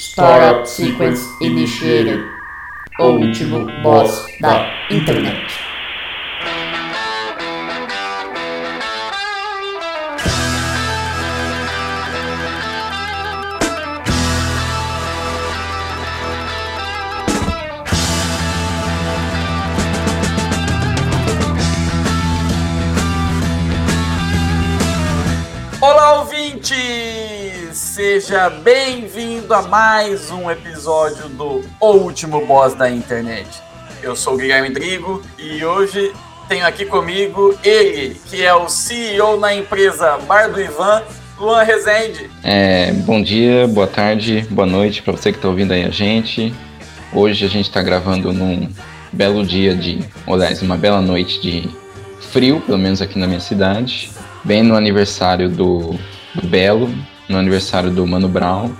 Startup Sequence Initiated. O último boss da internet. Seja bem-vindo a mais um episódio do O Último Boss da Internet. Eu sou o Guilherme Drigo e hoje tenho aqui comigo ele, que é o CEO na empresa Bar do Ivan, Luan Rezende. É, bom dia, boa tarde, boa noite para você que está ouvindo aí a gente. Hoje a gente está gravando num belo dia de, aliás, uma bela noite de frio, pelo menos aqui na minha cidade, bem no aniversário do, do Belo, no aniversário do Mano Brown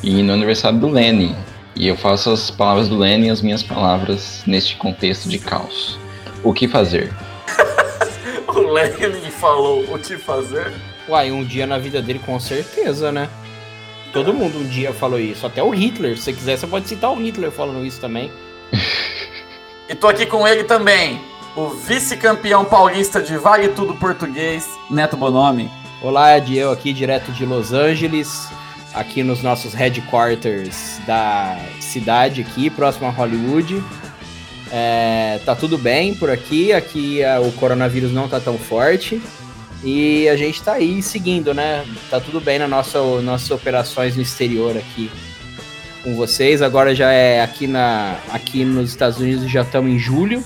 e no aniversário do Lenny. E eu faço as palavras do Lenny e as minhas palavras neste contexto de caos. O que fazer? O Lenny falou o que fazer. Uai, um dia na vida dele com certeza, né? Todo mundo um dia falou isso, até o Hitler. Se você quiser, você pode citar o Hitler falando isso também. E tô aqui com ele também, o vice-campeão paulista de Vale Tudo Português, Neto Bonomi. Olá, é Diel aqui, direto de Los Angeles, aqui nos nossos headquarters da cidade aqui, próximo a Hollywood. É, tá tudo bem por aqui, aqui é, o coronavírus não tá tão forte. E a gente tá aí seguindo, né? Tá tudo bem na nossa nossas operações no exterior aqui com vocês. Agora já é aqui na aqui nos Estados Unidos já estamos em julho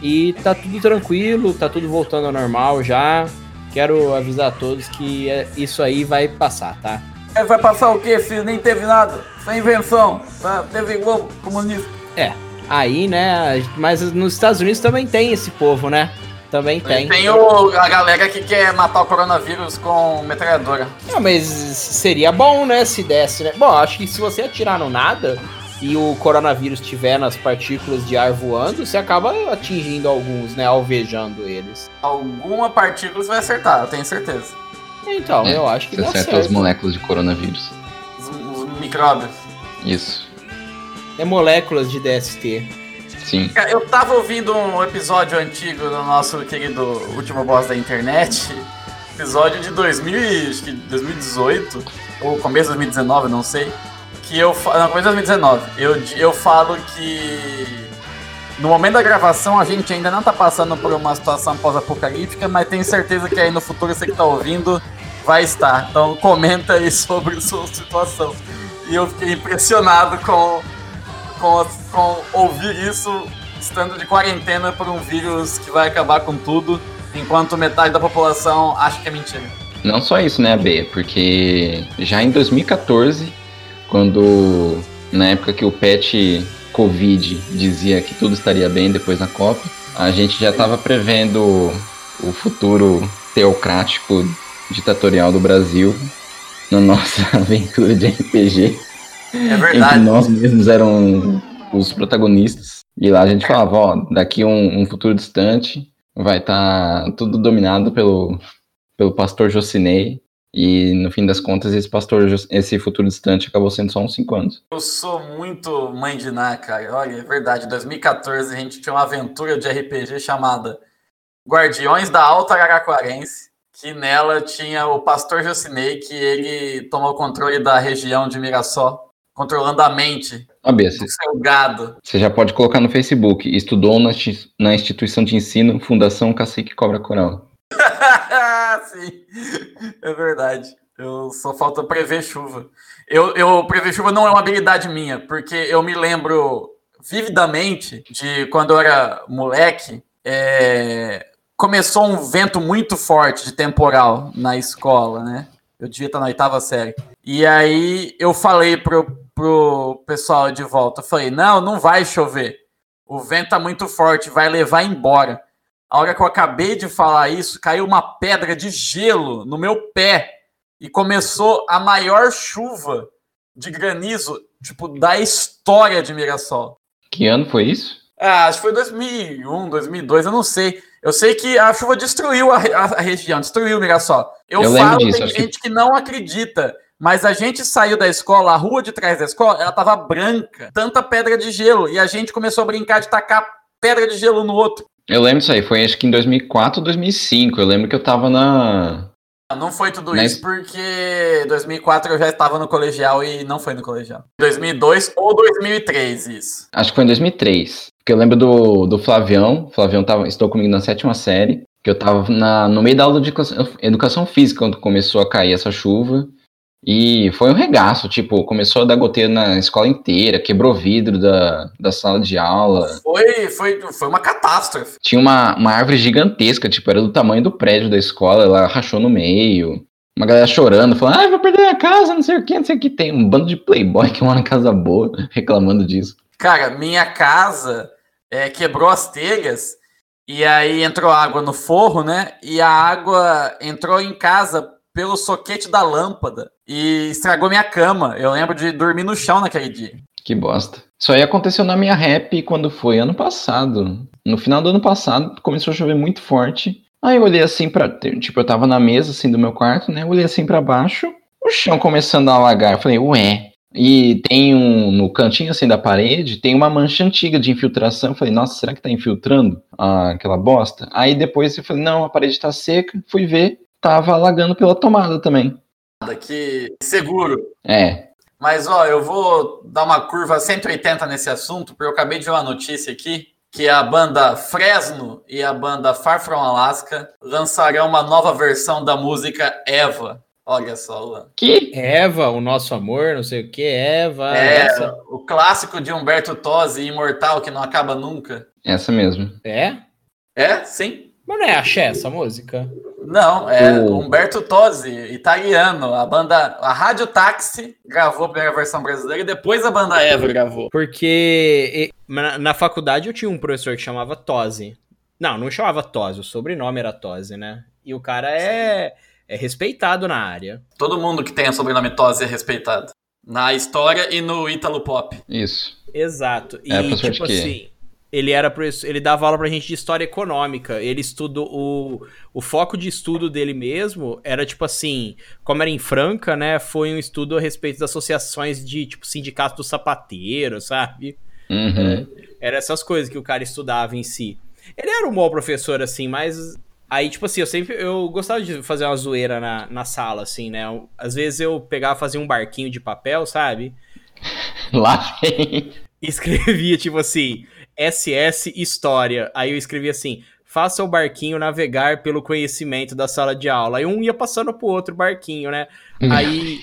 e tá tudo tranquilo, tá tudo voltando ao normal já. Quero avisar a todos que é- isso aí vai passar, tá? É, Vai passar o quê, filho? Nem teve nada. Foi invenção. Tá? Teve Globo comunista. É. Aí, né? Mas nos Estados Unidos também tem esse povo, né? Também tem. Tem o, a galera que quer matar o coronavírus com metralhadora. Não, mas seria bom, né? Se desse, né? Bom, acho que se você atirar no nada e o coronavírus estiver nas partículas de ar voando, você acaba atingindo alguns, né? Alvejando eles. Alguma partícula você vai acertar, eu tenho certeza. Então, É, eu acho que Você dá acerta as certo. moléculas de coronavírus. Os, os micróbios. Isso, É moléculas de DST. sim. Eu tava ouvindo um episódio antigo do nosso querido Último Boss da Internet. Episódio de 2000, e- acho que 2018, ou começo de 2019, não sei. Que eu Não, começo de 2019. Eu, eu falo que no momento da gravação a gente ainda não tá passando por uma situação pós-apocalíptica, mas tenho certeza que aí no futuro você que tá ouvindo vai estar. Então comenta aí sobre sua situação. E eu fiquei impressionado com com, com ouvir isso estando de quarentena por um vírus que vai acabar com tudo, enquanto metade da população acha que é mentira. Não só isso, né, B? Porque já em 2014, quando na época que o pet Covid dizia que tudo estaria bem depois da Copa, a gente já estava prevendo o futuro teocrático ditatorial do Brasil na nossa aventura de RPG, É em que verdade. nós mesmos eram os protagonistas. E lá a gente falava, ó, daqui um, um futuro distante vai estar tudo dominado pelo, pelo pastor Jocinei. E no fim das contas, esse pastor, esse futuro distante acabou sendo só uns 5 anos. Eu sou muito mãe de Ná, cara. Olha, é verdade. Em 2014 a gente tinha uma aventura de RPG chamada Guardiões da Alta Araraquarense, que nela tinha o pastor Jocinei, que ele tomou o controle da região de Mirassol, controlando a mente B, do seu gado. você já pode colocar no Facebook. Estudou na instituição de ensino Fundação Cacique Cobra Coral. Sim, é verdade. Eu só falta prever chuva. Eu, eu prever chuva não é uma habilidade minha, porque eu me lembro vividamente de quando eu era moleque. é, começou um vento muito forte de temporal na escola, né? Eu devia estar na oitava série. E aí eu falei pro, pro pessoal de volta, falei, não, não vai chover. O vento tá muito forte, vai levar embora. A hora que eu acabei de falar isso, caiu uma pedra de gelo no meu pé e começou a maior chuva de granizo, tipo, da história de Mirassol. Que ano foi isso? Ah, acho que foi 2001, 2002, eu não sei. Eu sei que a chuva destruiu a, a- a região, destruiu o Mirassol. Eu, Eu lembro falo, disso, tem acho que- gente que... não acredita, Mas a gente saiu da escola, a rua de trás da escola, ela tava branca, tanta pedra de gelo. E a gente começou a brincar de tacar pedra de gelo no outro. Eu lembro disso aí, foi acho que em 2004 ou 2005. Eu lembro que eu tava na. Não foi tudo Mas- isso porque 2004 eu já estava no colegial e não foi no colegial. 2002 ou 2003, isso. Acho que foi em 2003. Porque eu lembro do, do Flavião. O Flavião tava, estudou comigo na sétima série. Que eu tava na, no meio da aula de educação física quando começou a cair essa chuva. E foi um regaço, tipo, começou a dar goteira na escola inteira, quebrou vidro da, da sala de aula. Foi, foi, foi uma catástrofe. Tinha uma, uma árvore gigantesca, tipo, era do tamanho do prédio da escola, ela rachou no meio. Uma galera chorando, falando, ah, vou perder a casa, não sei o que, não sei o que. Tem um bando de playboy que mora na casa boa, reclamando disso. Cara, minha casa é, quebrou as telhas e aí entrou água no forro, né? E a água entrou em casa pelo soquete da lâmpada e estragou minha cama. Eu lembro de dormir no chão naquele dia. Que bosta. Isso aí aconteceu na minha rap quando foi ano passado. No final do ano passado, começou a chover muito forte. Aí eu olhei assim pra. Tipo, eu tava na mesa assim do meu quarto, né? Eu olhei assim pra baixo, o chão começando a alagar. Eu falei, ué. E tem um. No cantinho assim da parede, tem uma mancha antiga de infiltração. Eu falei, nossa, será que tá infiltrando ah, aquela bosta? Aí depois eu falei, não, a parede tá seca. Fui ver, tava alagando pela tomada também. Que seguro. É. Mas ó, eu vou dar uma curva 180 nesse assunto, porque eu acabei de ver uma notícia aqui que a banda Fresno e a banda Far From Alaska lançarão uma nova versão da música Eva. Olha só, Luan. Que? Eva, o nosso amor, não sei o que, Eva. É, essa- o clássico de Humberto Tosi, Imortal, que não acaba nunca. Essa mesmo. É? É, sim. Mas não é axé essa música? Não, é O- Humberto Tosi, italiano. A banda, a Rádio Táxi gravou a primeira versão brasileira e depois a banda Eva gravou. Porque e- na, na faculdade eu tinha um professor que chamava Tosi. Não, não chamava Tosi, o sobrenome era Tosi, né? E o cara é, é respeitado na área. Todo mundo que tem o sobrenome Tosi é respeitado. Na história e no Ítalo Pop. Isso. Exato. E É, professor de tipo quê? assim, ele era ele dava aula pra gente de história econômica. Ele estudou o, o foco de estudo dele mesmo era tipo assim, como era em Franca, né, foi um estudo a respeito das associações de tipo sindicato do sapateiro, sabe? Uhum. Era essas coisas que o cara estudava em si. Ele era um bom professor, assim, mas. Aí, tipo assim, eu sempre. Eu gostava de fazer uma zoeira na, na sala, assim, né? Às vezes eu pegava, fazia um barquinho de papel, sabe? Lá vem. Escrevia, tipo assim, SS História. Aí eu escrevia assim. Faça o barquinho navegar pelo conhecimento da sala de aula. Aí um ia passando pro outro barquinho, né? Aí.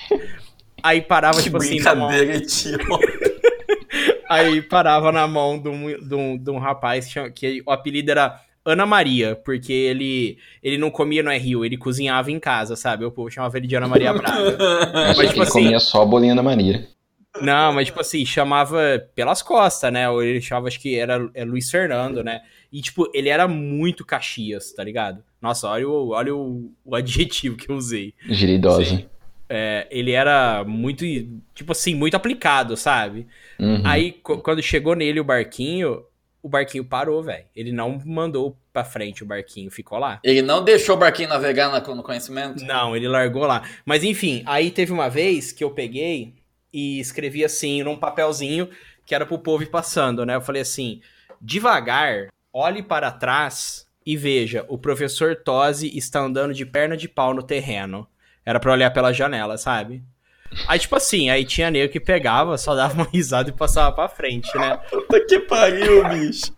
Aí parava, Que tipo assim. na mão- brincadeira, tio. Aí parava na mão de um, de um, de um rapaz que, chama- que o apelido era Ana Maria, porque ele, ele não comia no Rio, ele cozinhava em casa, sabe? O povo chamava ele de Ana Maria Braga. Mas, que tipo ele assim- comia só a bolinha da Maria. Não, mas tipo assim, chamava pelas costas, né? Ou ele chamava, acho que era é Luiz Fernando, né? E tipo, ele era muito Caxias, tá ligado? Nossa, olha o, olha o, o adjetivo que eu usei. Giridosa. É, ele era muito, tipo assim, muito aplicado, sabe? Uhum. Aí, quando chegou nele o barquinho, o barquinho parou, velho. Ele não mandou pra frente o barquinho, ficou lá. Ele não deixou o barquinho navegar na- no conhecimento? Não, ele largou lá. Mas enfim, aí teve uma vez que eu peguei e escrevi assim num papelzinho que era pro povo ir passando, né? Eu falei assim: devagar, olhe para trás e veja, o professor Tosi está andando de perna de pau no terreno. Era pra olhar pela janela, sabe? Aí, tipo assim, aí tinha nego que pegava, só dava uma risada e passava pra frente, né? Puta que pariu, bicho.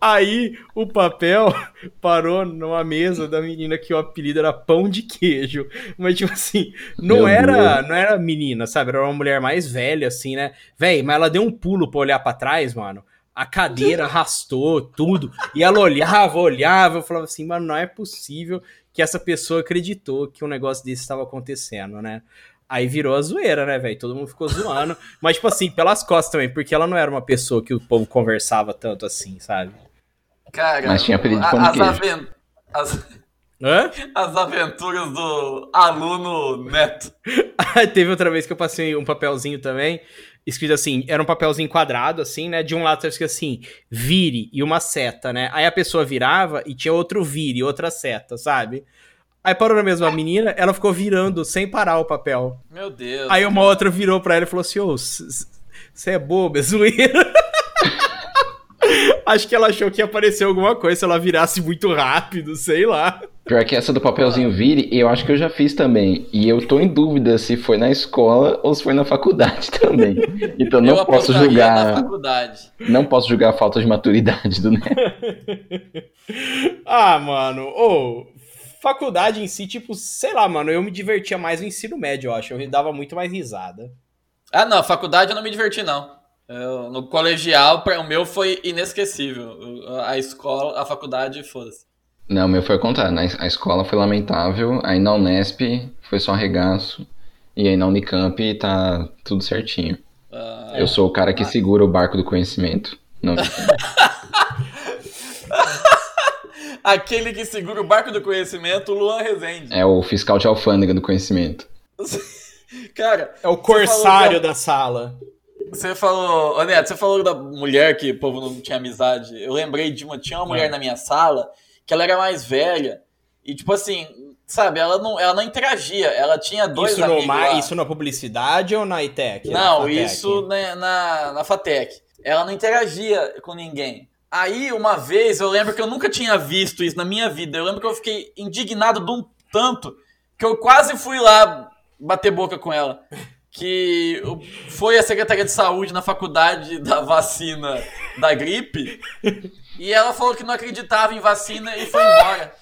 Aí o papel parou numa mesa da menina que o apelido era pão de queijo. Mas, tipo assim, não Meu era, Deus. não era menina, sabe? Era uma mulher mais velha, assim, né? Véi, mas ela deu um pulo pra olhar pra trás, mano. A cadeira arrastou tudo. E ela olhava, olhava. Eu falava assim, mano, não é possível que essa pessoa acreditou que um negócio desse estava acontecendo, né? Aí virou a zoeira, né, velho? Todo mundo ficou zoando. Mas, tipo assim, pelas costas também, porque ela não era uma pessoa que o povo conversava tanto assim, sabe? Cara, Mas tinha apelido de a- pão de as, aven- as- Hã? as aventuras do aluno Neto. Teve outra vez que eu passei um papelzinho também, escrito assim, era um papelzinho quadrado, assim, né? De um lado tava escrito assim, vire e uma seta, né? Aí a pessoa virava e tinha outro vire, outra seta, sabe? Aí parou na mesma menina, ela ficou virando sem parar o papel. Meu Deus. Aí uma outra virou pra ela e falou assim: Ô, você é bobo, é zoeira. Acho que ela achou que ia aparecer alguma coisa se ela virasse muito rápido, sei lá. Pior que essa do papelzinho vire, eu acho que eu já fiz também. E eu tô em dúvida se foi na escola ou se foi na faculdade também. Então não eu posso julgar. Na faculdade. Não posso julgar a falta de maturidade do Neto. ah, mano, ô, faculdade em si, tipo, sei lá, mano, eu me divertia mais no ensino médio, eu acho. Eu dava muito mais risada. Ah, não, faculdade eu não me diverti, não. Eu, no colegial, pra- o meu foi inesquecível. A escola, a faculdade, foda-se. Não, o meu foi ao contrário. Na- A escola foi lamentável, aí na Unesp foi só arregaço. E aí na Unicamp tá tudo certinho. Ah, Eu sou o cara que segura o barco do conhecimento. Não, Aquele que segura o barco do conhecimento, o Luan Rezende. é o fiscal de alfândega do conhecimento. Cara, É o corsário da- da sala. você falou. Ô, Neto, você falou da mulher que o povo não tinha amizade. Eu lembrei de uma. Tinha uma mulher É. na minha sala que ela era mais velha. E, tipo assim, sabe, ela não, ela não interagia. Ela tinha dois Isso, no, amigos. ma- lá. isso na publicidade ou na ITEC? Na Não, FATEC? isso na, na, na FATEC. Ela não interagia com ninguém. Aí, uma vez, eu lembro que eu nunca tinha visto isso na minha vida. Eu lembro que eu fiquei indignado de um tanto que eu quase fui lá bater boca com ela. Que foi a Secretaria de Saúde na faculdade da vacina da gripe. E ela falou que não acreditava em vacina e foi embora.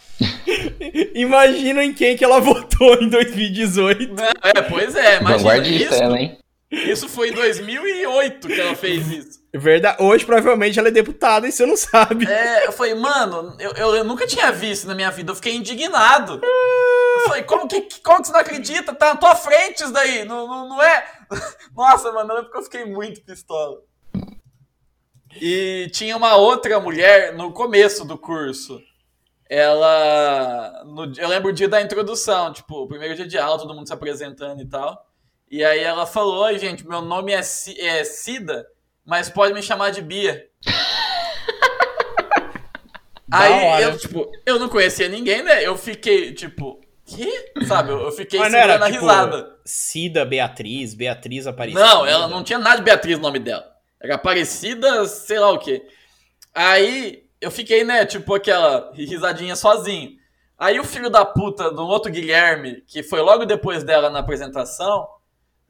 Imagina em quem que ela votou em 2018. É, pois é, imagina Vanguardista isso. ela, hein? Isso foi em 2008 que ela fez isso. Verdade. Hoje, provavelmente, ela é deputada e você não sabe. É, eu falei, mano, eu, eu, eu nunca tinha visto na minha vida, eu fiquei indignado. Eu falei, como que, como que você não acredita? Tá na tua frente isso daí, não, não, não é? Nossa, mano, eu lembro que eu fiquei muito pistola. E tinha uma outra mulher no começo do curso. Ela. no- eu lembro o dia da introdução, tipo, o primeiro dia de aula, todo mundo se apresentando e tal. E aí ela falou: Oi, gente, meu nome é, Ci- é Cida, mas pode me chamar de Bia. Aí eu, tipo, eu não conhecia ninguém, né? Eu fiquei, tipo, que? Sabe? Eu fiquei Mas não era, a tipo, risada. Cida Beatriz, Beatriz Aparecida. Não, ela não tinha nada de Beatriz no nome dela. Era Aparecida, sei lá o quê. Aí eu fiquei, né, tipo aquela risadinha sozinho. Aí o filho da puta do outro Guilherme, que foi logo depois dela na apresentação,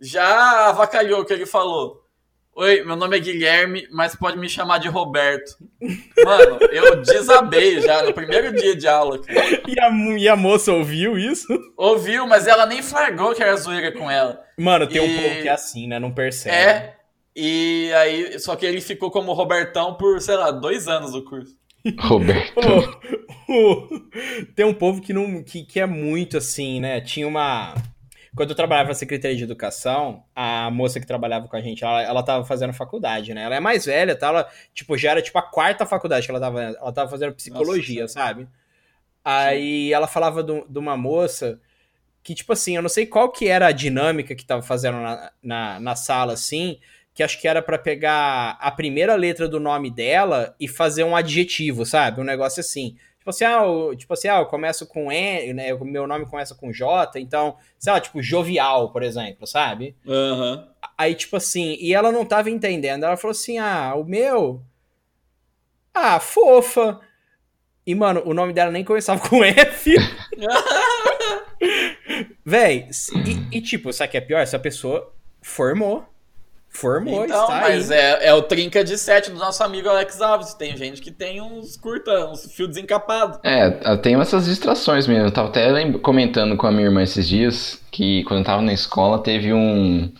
já avacalhou o que ele falou. Oi, meu nome é Guilherme, mas pode me chamar de Roberto. Mano, eu desabei já no primeiro dia de aula, cara. E a, e a moça ouviu isso? Ouviu, mas ela nem flagrou que era zoeira com ela. Mano, tem um E- povo que é assim, né? Não percebe. É. E aí, só que ele ficou como Robertão por, sei lá, dois anos do curso. Roberto. Ô, ô, tem um povo que, não, que, que é muito assim, né? Tinha uma. Quando eu trabalhava na Secretaria de Educação, a moça que trabalhava com a gente, ela, ela tava fazendo faculdade, né? Ela é mais velha, tá? Ela, tipo, já era tipo a quarta faculdade que ela tava. Ela tava fazendo psicologia, Nossa. sabe? Aí ela falava de uma moça que, tipo assim, eu não sei qual que era a dinâmica que tava fazendo na, na, na sala, assim, que acho que era pra pegar a primeira letra do nome dela e fazer um adjetivo, sabe? Um negócio assim. Tipo assim, ah, eu, tipo assim, ah, eu começo com E, né? O meu nome começa com J, então, sei lá, tipo, jovial, por exemplo, sabe? Aham. Aí, tipo assim, e ela não tava entendendo. Ela falou assim: ah, o meu. Ah, fofa. E, mano, o nome dela nem começava com F. Véi, e, e, tipo, sabe o que é pior? Essa pessoa formou. Formou, Então, está mas aí. é, é o trinca de sete do nosso amigo Alex Alves. Tem gente que tem uns curta, uns fios desencapados. É, eu tenho essas distrações mesmo. Eu tava até comentando com a minha irmã esses dias que quando eu tava na escola teve um,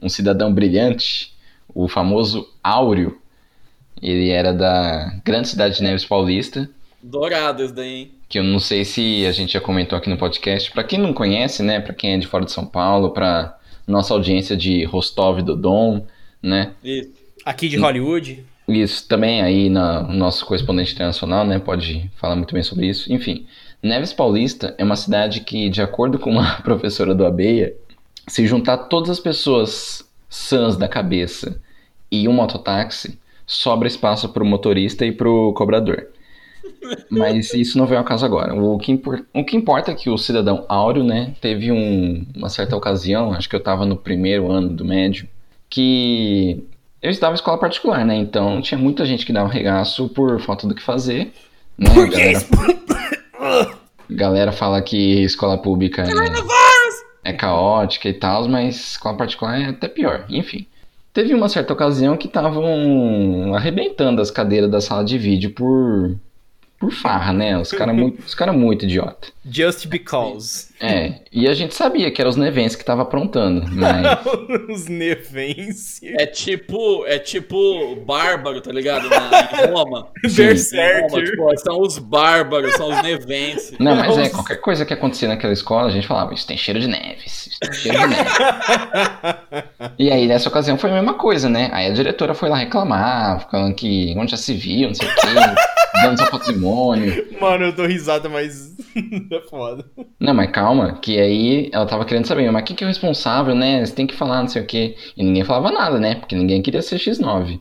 um cidadão brilhante, o famoso Áureo. Ele era da grande cidade de Neves Paulista, Dourado esse daí, hein? que eu não sei se a gente já comentou aqui no podcast. Pra quem não conhece, né, Pra quem é de fora de São Paulo, pra nossa audiência de Rostov do Dom, né? Isso. Aqui de Hollywood. Isso também aí na- no nosso correspondente internacional, né? Pode falar muito bem sobre isso. Enfim, Neves Paulista é uma cidade que, de acordo com uma professora do Abeia, se juntar todas as pessoas sãs da cabeça e um mototáxi, sobra espaço para o motorista e para o cobrador. Mas isso não veio ao caso agora. O que, impor- o que importa é que o cidadão Áureo, né, teve um- uma certa ocasião, acho que eu tava no primeiro ano do médio, que eu estudava em escola particular, né? Então tinha muita gente que dava regaço por falta do que fazer. Né? Por que Galera, galera fala que escola pública é, é caótica e tal, mas escola particular é até pior. Enfim. Teve uma certa ocasião que estavam arrebentando as cadeiras da sala de vídeo por, por farra, né? Os caras muito, os cara muito idiota. Just because. É, e a gente sabia que eram os nevenses que estavam aprontando, mas Os nevenses. É tipo, é tipo bárbaro, tá ligado? Na, em Roma. Berserker. Tipo, são os bárbaros, são os nevenses. Não, mas é, qualquer coisa que acontecia naquela escola, a gente falava, isso tem cheiro de neve, isso tem cheiro de neve. e aí, nessa ocasião, foi a mesma coisa, né? Aí a diretora foi lá reclamar, falando que onde já se viu, não sei o quê, dando seu patrimônio. Mano, eu dou risada, mas é foda. Não, mas calma, que aí ela tava querendo saber, mas quem que é o responsável, né? Você tem que falar, não sei o quê. E ninguém falava nada, né? Porque ninguém queria ser X9.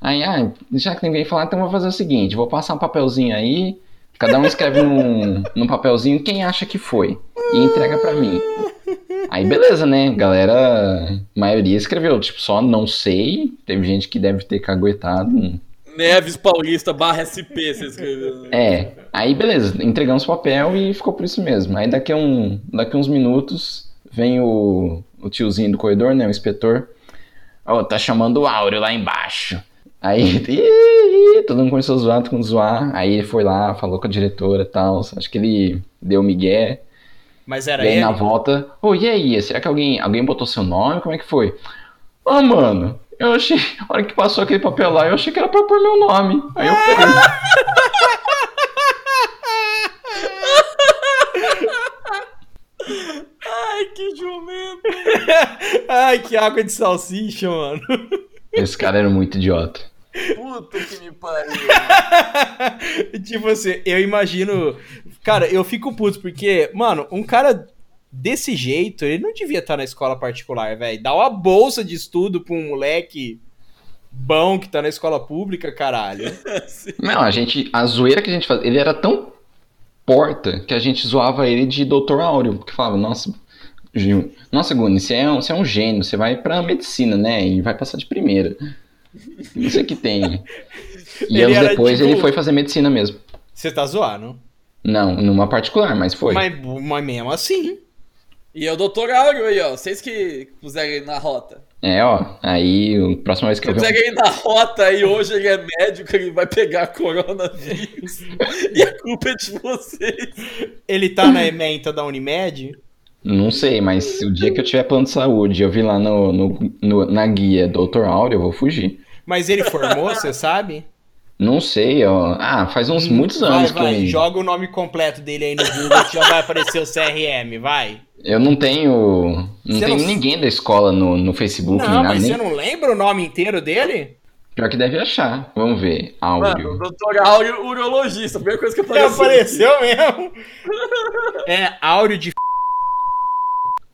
Aí, ah, já que ninguém falar, então eu vou fazer o seguinte, vou passar um papelzinho aí, cada um escreve num, num papelzinho quem acha que foi. E entrega pra mim. Aí beleza, né? Galera, a maioria escreveu, tipo, só não sei. Teve gente que deve ter caguetado. Neves Paulista barra SP, você escreveu. É, aí beleza, entregamos o papel e ficou por isso mesmo. Aí daqui a, um, daqui uns minutos vem o, o tiozinho do corredor, né, o inspetor. Ó, tá chamando o Áureo lá embaixo. Aí, todo mundo começou a zoar, todo mundo zoar. Aí ele foi lá, falou com a diretora e tal. Acho que ele deu migué. Mas era E aí ele? na volta, ô, e aí? Será que alguém, alguém botou seu nome? Como é que foi? Ah, mano, eu achei, a hora que passou aquele papel lá, eu achei que era pra pôr meu nome. Aí eu peguei. Ai, que jumento. Ai, que água de salsicha, mano. Esse cara era muito idiota. Puta que me pariu. tipo assim, eu imagino. Cara, eu fico puto porque, mano, um cara desse jeito, ele não devia estar na escola particular, velho. Dá uma bolsa de estudo pra um moleque bom que tá na escola pública, caralho. Não, a gente. A zoeira que a gente fazia. Ele era tão porta que a gente zoava ele de Dr. Áureo. Porque falava, nossa. Gil, Nossa, Guni, você é, um, você é um gênio, você vai pra medicina, né? E vai passar de primeira. Não sei o que tem. E Ele anos depois tipo- ele foi fazer medicina mesmo. Você tá zoando. Não, numa particular, mas foi. Mas, mas mesmo assim. E é o Dr. Áureo aí, ó. Vocês que puseram ele na rota. É, ó. Aí, a próxima vez que eu ver. Puseram ele na rota e hoje ele é médico, ele vai pegar coronavírus. e a culpa é de vocês. Ele tá na ementa da Unimed. Não sei, mas o dia que eu tiver plano de saúde e eu vi lá no, no- no- na guia Dr. Áureo, eu vou fugir. Mas ele formou, você sabe? Não sei, ó. Ah, faz uns muitos vai, anos vai, que eu. joga o nome completo dele aí no Google que já vai aparecer o CRM, vai. Eu não tenho. Não Você tenho não- ninguém da escola no, no Facebook, nem Não, nada. mas Nem... você não lembra o nome inteiro dele? Pior que deve achar. Vamos ver. Mano, Áureo. o Dr. Áureo, urologista. A primeira coisa que apareceu. apareceu mesmo. É Áureo de.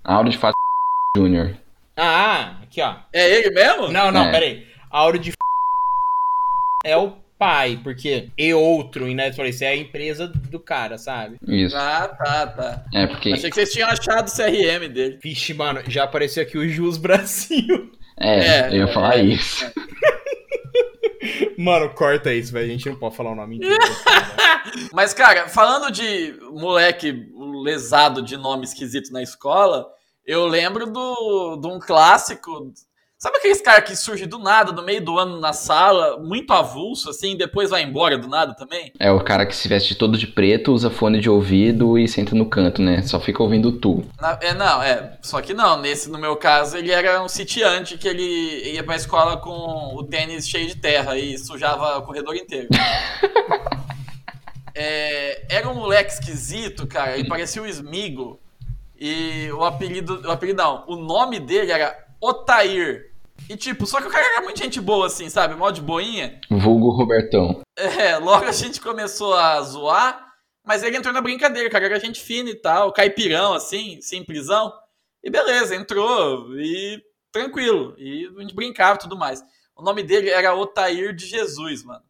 Áureo de Fato Júnior. Ah, aqui ó. É ele mesmo? Não, não, É. peraí. Áureo de. É o pai, porque e outro, e né, eu falei, isso é a empresa do cara, sabe? Isso. Ah, tá, tá. É porque. Achei que vocês tinham achado o CRM dele. Vixe, mano, já apareceu aqui o Jus Brasil. É, É, eu ia falar é. isso. Mano, corta isso, velho. A gente não pode falar o nome inteiro. Mas, cara, falando de moleque lesado de nome esquisito na escola, eu lembro do, de um clássico. Sabe aqueles cara que surge do nada, no meio do ano na sala, muito avulso, assim, e depois vai embora do nada também? É o cara que se veste todo de preto, usa fone de ouvido e senta no canto, né? Só fica ouvindo tu. Na- é, não, é. Só que não, nesse, no meu caso, ele era um sitiante que ele ia pra escola com o tênis cheio de terra e sujava o corredor inteiro. É, era um moleque esquisito, cara, ele parecia o Smigo. E o apelido. O apelido não, o nome dele era Otair. E tipo, só que o cara era muito gente boa, assim, sabe? Mó de boinha. Vulgo Robertão. É, logo a gente começou a zoar, mas ele entrou na brincadeira, cara. Era gente fina e tal, caipirão, assim, simplesão. E beleza, entrou e tranquilo. E a gente brincava e tudo mais. O nome dele era Otair de Jesus, mano.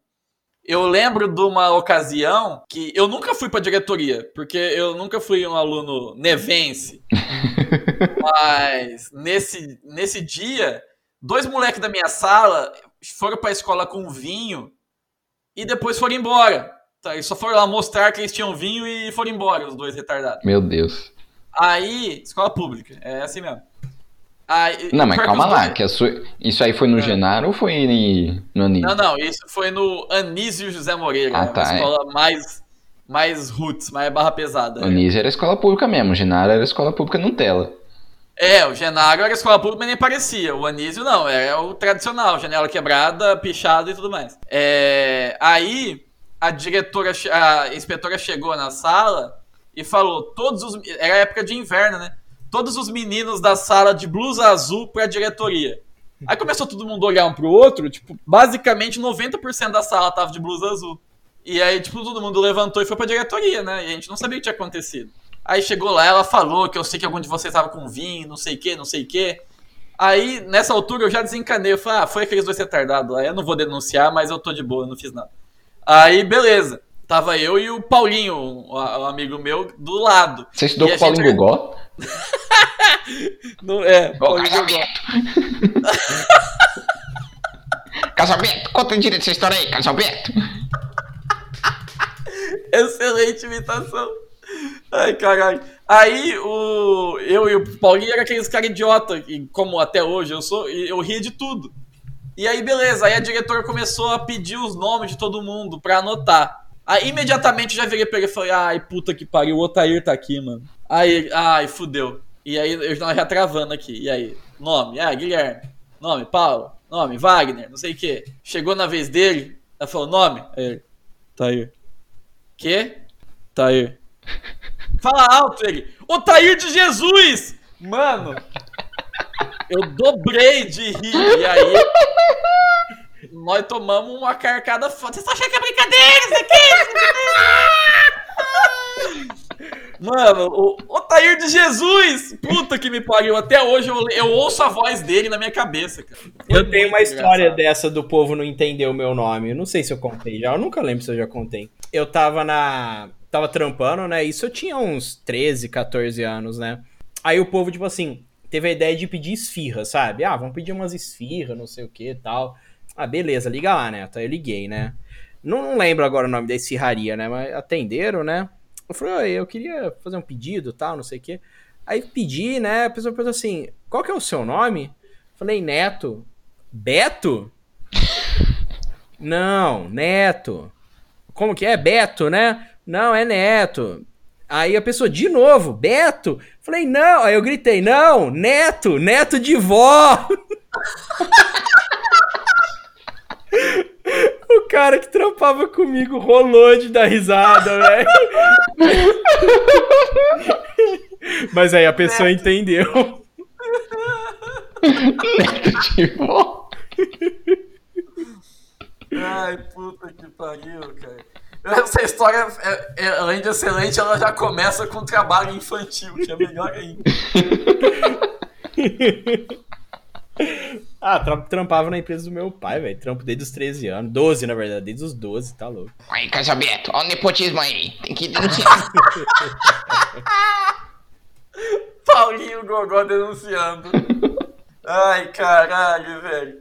Eu lembro de uma ocasião que eu nunca fui pra diretoria, porque eu nunca fui um aluno nevense. Mas nesse, nesse dia, dois moleques da minha sala foram pra escola com vinho e depois foram embora. Tá, eles só foram lá mostrar que eles tinham vinho e foram embora, os dois retardados. Meu Deus. Aí, escola pública, é assim mesmo. Aí, Não, mas calma lá, dois- que a sua... isso aí foi no É. Genaro ou foi no Anísio? Não, não, isso foi no Anísio José Moreira, Ah, né, tá, uma é. escola mais, mais roots, mais barra pesada. Anísio era escola pública mesmo, Genaro era escola pública Nutella. É, o Genaro era escola pública, mas nem parecia. O Anísio não, era o tradicional, janela quebrada, pichada e tudo mais. É, aí a diretora, a inspetora chegou na sala e falou: todos os. Era época de inverno, né? Todos os meninos da sala de blusa azul pra diretoria. Aí começou todo mundo a olhar um pro outro, tipo, basicamente 90% da sala tava de blusa azul. E aí, tipo, todo mundo levantou e foi pra diretoria, né? E a gente não sabia o que tinha acontecido. Aí chegou lá, ela falou que eu sei que algum de vocês tava com vinho, não sei o que, não sei o que. Aí, nessa altura, eu já desencanei. Eu falei, ah, foi aqueles dois retardados lá. Eu não vou denunciar, mas eu tô de boa, eu não fiz nada. Aí, beleza. Tava eu e o Paulinho, um amigo meu, do lado. Você estudou E com o Paulinho gente- Gogó? No, é, Ô, Paulinho Gogó. Casalberto, conta direito essa história aí, Casalberto. Excelente imitação. Ai, caralho. Aí, o, eu e o Paulinho era aqueles caras idiota, e como até hoje eu sou, e eu ria de tudo. E aí, beleza, aí a diretora começou a pedir os nomes de todo mundo pra anotar. Aí, imediatamente, eu já virei pra ele e falei, ai, puta que pariu, o Otair tá aqui, mano. Aí, ai, fudeu. E aí, eu já travando aqui. E aí, nome, ah, Guilherme. Nome, Paulo. Nome, Wagner, não sei o quê. Chegou na vez dele, ela falou, nome? Aí Tair. Quê? Tair. Fala alto ele. O Tair de Jesus! Mano, eu dobrei de rir. E aí, nós tomamos uma carcada foda. Vocês achando que é brincadeira isso aqui? Mano, o, o Tair de Jesus! Puta que me pariu. Até hoje eu, eu ouço a voz dele na minha cabeça, cara. Foi Eu tenho uma história engraçado. dessa do povo não entender o meu nome. Eu não sei se eu contei já. Eu nunca lembro se eu já contei. Eu tava na. Tava trampando, né? Isso eu tinha uns 13, 14 anos, né? Aí o povo, tipo assim, teve a ideia de pedir esfirra, sabe? Ah, vamos pedir umas esfirra, não sei o que tal. Ah, beleza, liga lá, né? Então eu liguei, né? Não, não lembro agora o nome da esfirraria, né? Mas atenderam, né? Eu falei, "Oi, eu queria fazer um pedido tal, não sei o quê. Aí pedi, né? A pessoa perguntou assim: qual que é o seu nome? Falei, Neto. Beto? Não, Neto. Como que é? Beto, né? Não, é Neto. Aí a pessoa, de novo, Beto? Falei, não. Aí eu gritei, não, Neto, Neto de vó. o cara que trampava comigo rolou de dar risada, velho. Mas aí a pessoa entendeu. Tipo, Ai, puta que pariu, cara. Essa história, é- é- além de excelente, ela já começa com trabalho infantil, que é melhor ainda. Ah, tra- trampava na empresa do meu pai, velho. Trampo desde os 13 anos. 12, na verdade, desde os 12, tá louco. aí, Casalberto, olha o nepotismo aí. Tem que denunciar. Paulinho Gogó denunciando. Ai, caralho, velho.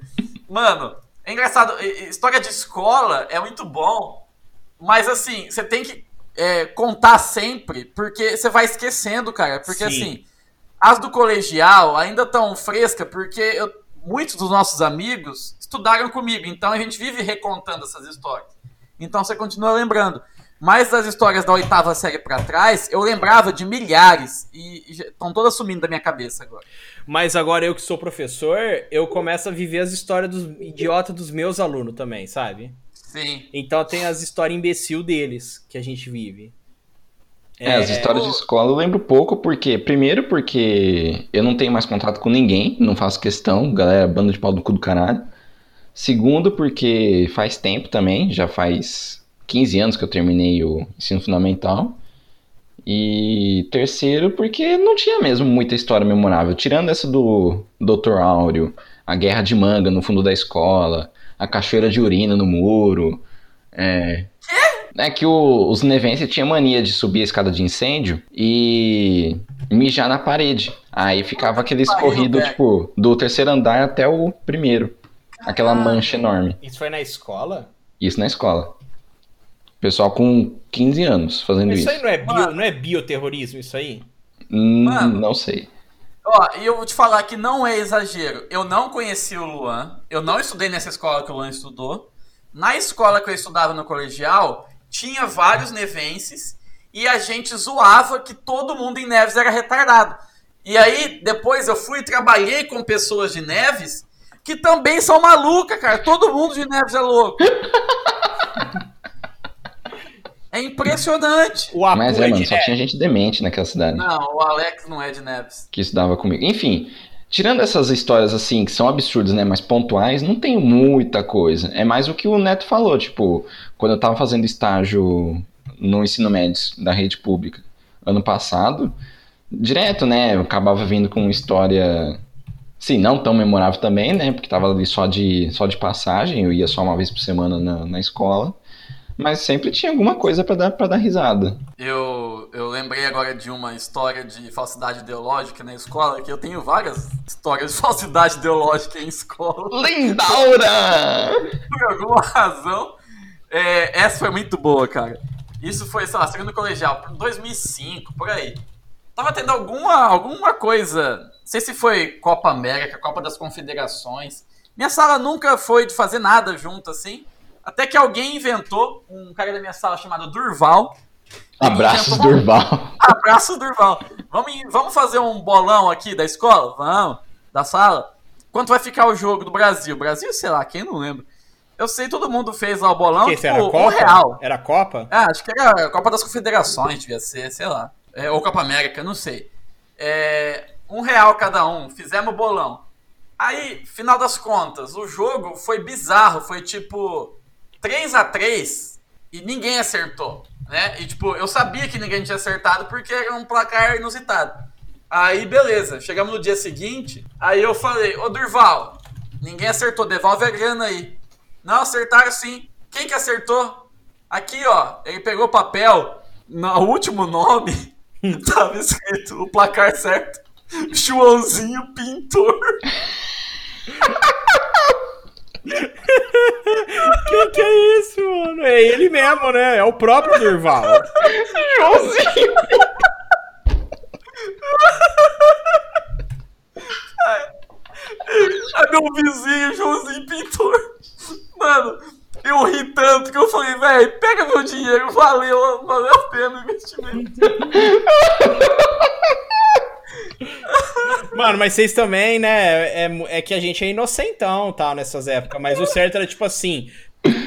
Mano, é engraçado. História de escola é muito bom, mas assim, você tem que é, contar sempre, porque você vai esquecendo, cara. Porque Sim. assim, as do colegial ainda estão frescas, porque eu- muitos dos nossos amigos estudaram comigo, então a gente vive recontando essas histórias. Então você continua lembrando. Mas das histórias da oitava série pra trás, eu lembrava de milhares e estão todas sumindo da minha cabeça agora. Mas agora eu que sou professor, eu começo a viver as histórias dos idiotas dos meus alunos também, sabe? Sim. Então tem as histórias imbecil deles que a gente vive. É, as histórias de escola eu lembro pouco, porque. Primeiro, porque eu não tenho mais contato com ninguém, não faço questão, galera, banda de pau do cu do caralho. Segundo, porque faz tempo também, já faz 15 anos que eu terminei o ensino fundamental. E terceiro, porque não tinha mesmo muita história memorável. Tirando essa do Dr. Áureo, a guerra de manga no fundo da escola, a cachoeira de urina no muro, É. É que o- os nevenses tinham mania de subir a escada de incêndio e mijar na parede. Aí ficava aquele escorrido, tipo, do terceiro andar até o primeiro. Aquela mancha enorme. Isso foi na escola? Isso na escola. Pessoal com 15 anos fazendo Isso isso. aí não é, bio, não é bioterrorismo, isso aí? Hum, Mano. não sei. Ó, e eu vou te falar que não é exagero. Eu não conheci o Luan. Eu não estudei nessa escola que o Luan estudou. Na escola que eu estudava no colegial, tinha vários nevenses e a gente zoava que todo mundo em Neves era retardado. E aí, depois eu fui e trabalhei com pessoas de Neves que também são malucas, cara. Todo mundo de Neves é louco. Impressionante. O Apu Mas é, é mano, de só tinha gente demente naquela cidade. Não, o Alex não é de Neves. que estudava comigo. Enfim, tirando essas histórias assim, que são absurdas, né, mas pontuais, não tem muita coisa. É mais o que o Neto falou, tipo, quando eu tava fazendo estágio no ensino médio da rede pública ano passado, direto, né, eu acabava vindo com uma história, sim, não tão memorável também, né, porque tava ali só de, só de passagem, eu ia só uma vez por semana na, na escola, mas sempre tinha alguma coisa pra dar, pra dar risada. Eu, eu lembrei agora de uma história de falsidade ideológica na escola, que eu tenho várias histórias de falsidade ideológica em escola, Lindaura! por alguma razão. É, essa foi muito boa, cara. Isso foi, sei lá, segundo colegial, 2005, por aí. Tava tendo alguma, alguma coisa, não sei se foi Copa América, Copa das Confederações. Minha sala nunca foi de fazer nada junto, assim. Até que alguém inventou, um cara da minha sala chamado Durval, Abraços, Inventou- Durval. Abraço, Durval. Vamos, vamos fazer um bolão aqui da escola? Vamos. Da sala? Quanto vai ficar o jogo do Brasil? Brasil, sei lá, quem não lembra? Eu sei, todo mundo fez lá o bolão, Que isso tipo, era um Copa? real. Era Copa? Ah, acho que era a Copa das Confederações, devia ser, sei lá. É, ou Copa América, não sei. É, um real cada um, fizemos o bolão. Aí, final das contas, o jogo foi bizarro, foi tipo 3 a 3 e ninguém acertou, né? E tipo, eu sabia que ninguém tinha acertado porque era um placar inusitado. Aí, beleza, chegamos no dia seguinte, aí eu falei, ô Durval, ninguém acertou, devolve a grana aí. Não, acertaram sim. Quem que acertou? Aqui, ó, ele pegou o papel, no último nome, tava escrito o placar certo. Joãozinho Pintor. Que que é isso, mano? É ele mesmo, né? É o próprio Durval. Joãozinho. Aí meu vizinho, Joãozinho Pintor. Mano, eu ri tanto que eu falei, velho, pega meu dinheiro, valeu, valeu a pena o investimento. Mano, mas vocês também, né? É, é que a gente é inocentão, tal, nessas épocas. Mas o certo era, tipo assim...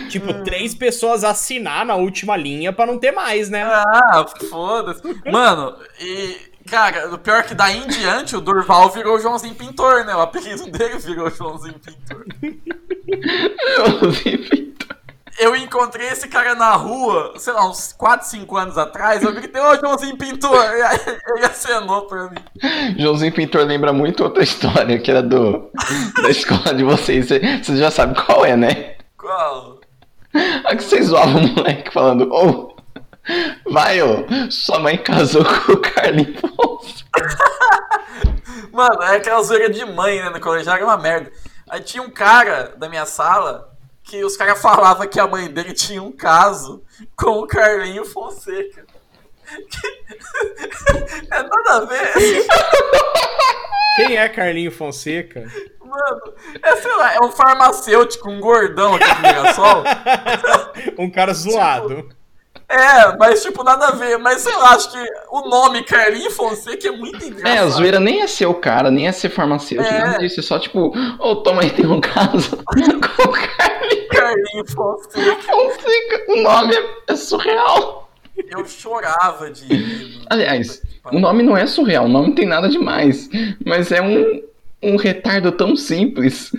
Tipo, três pessoas assinar na última linha pra não ter mais, né? Ah, foda-se. Mano, e, cara, o pior é que daí em diante o Durval virou Joãozinho Pintor, né? O apelido dele virou Joãozinho Pintor. Joãozinho Pintor. Eu encontrei esse cara na rua, sei lá, uns 4, 5 anos atrás. Eu gritei, ô Joãozinho Pintor! E aí ele acenou pra mim. Joãozinho Pintor lembra muito outra história que era do da escola de vocês. Você você já sabe qual é, né? Qual? A que vocês zoavam o moleque falando, ô, vai, ô, sua mãe casou com o Carlinhos. Mano, é aquela zoeira de mãe, né? No colegial era uma merda. Aí tinha um cara da minha sala que os caras falavam que a mãe dele tinha um caso com o Carlinho Fonseca. É nada a ver. Quem é Carlinho Fonseca? Mano, é, sei lá, é um farmacêutico, um gordão aqui do Mirassol. Um cara zoado. É, mas tipo, nada a ver. Mas sei lá, acho que o nome Carlinho Fonseca é muito engraçado. É, a zoeira nem é ser o cara, nem é ser farmacêutico, É. nada disso. É só tipo, ô, toma aí, tem um caso com o Carlinhos Carlinho Fonseca. Fonseca. O nome é, é surreal. Eu chorava de. Aliás, o nome não é surreal, o nome não tem nada demais. Mas é um, um retardo tão simples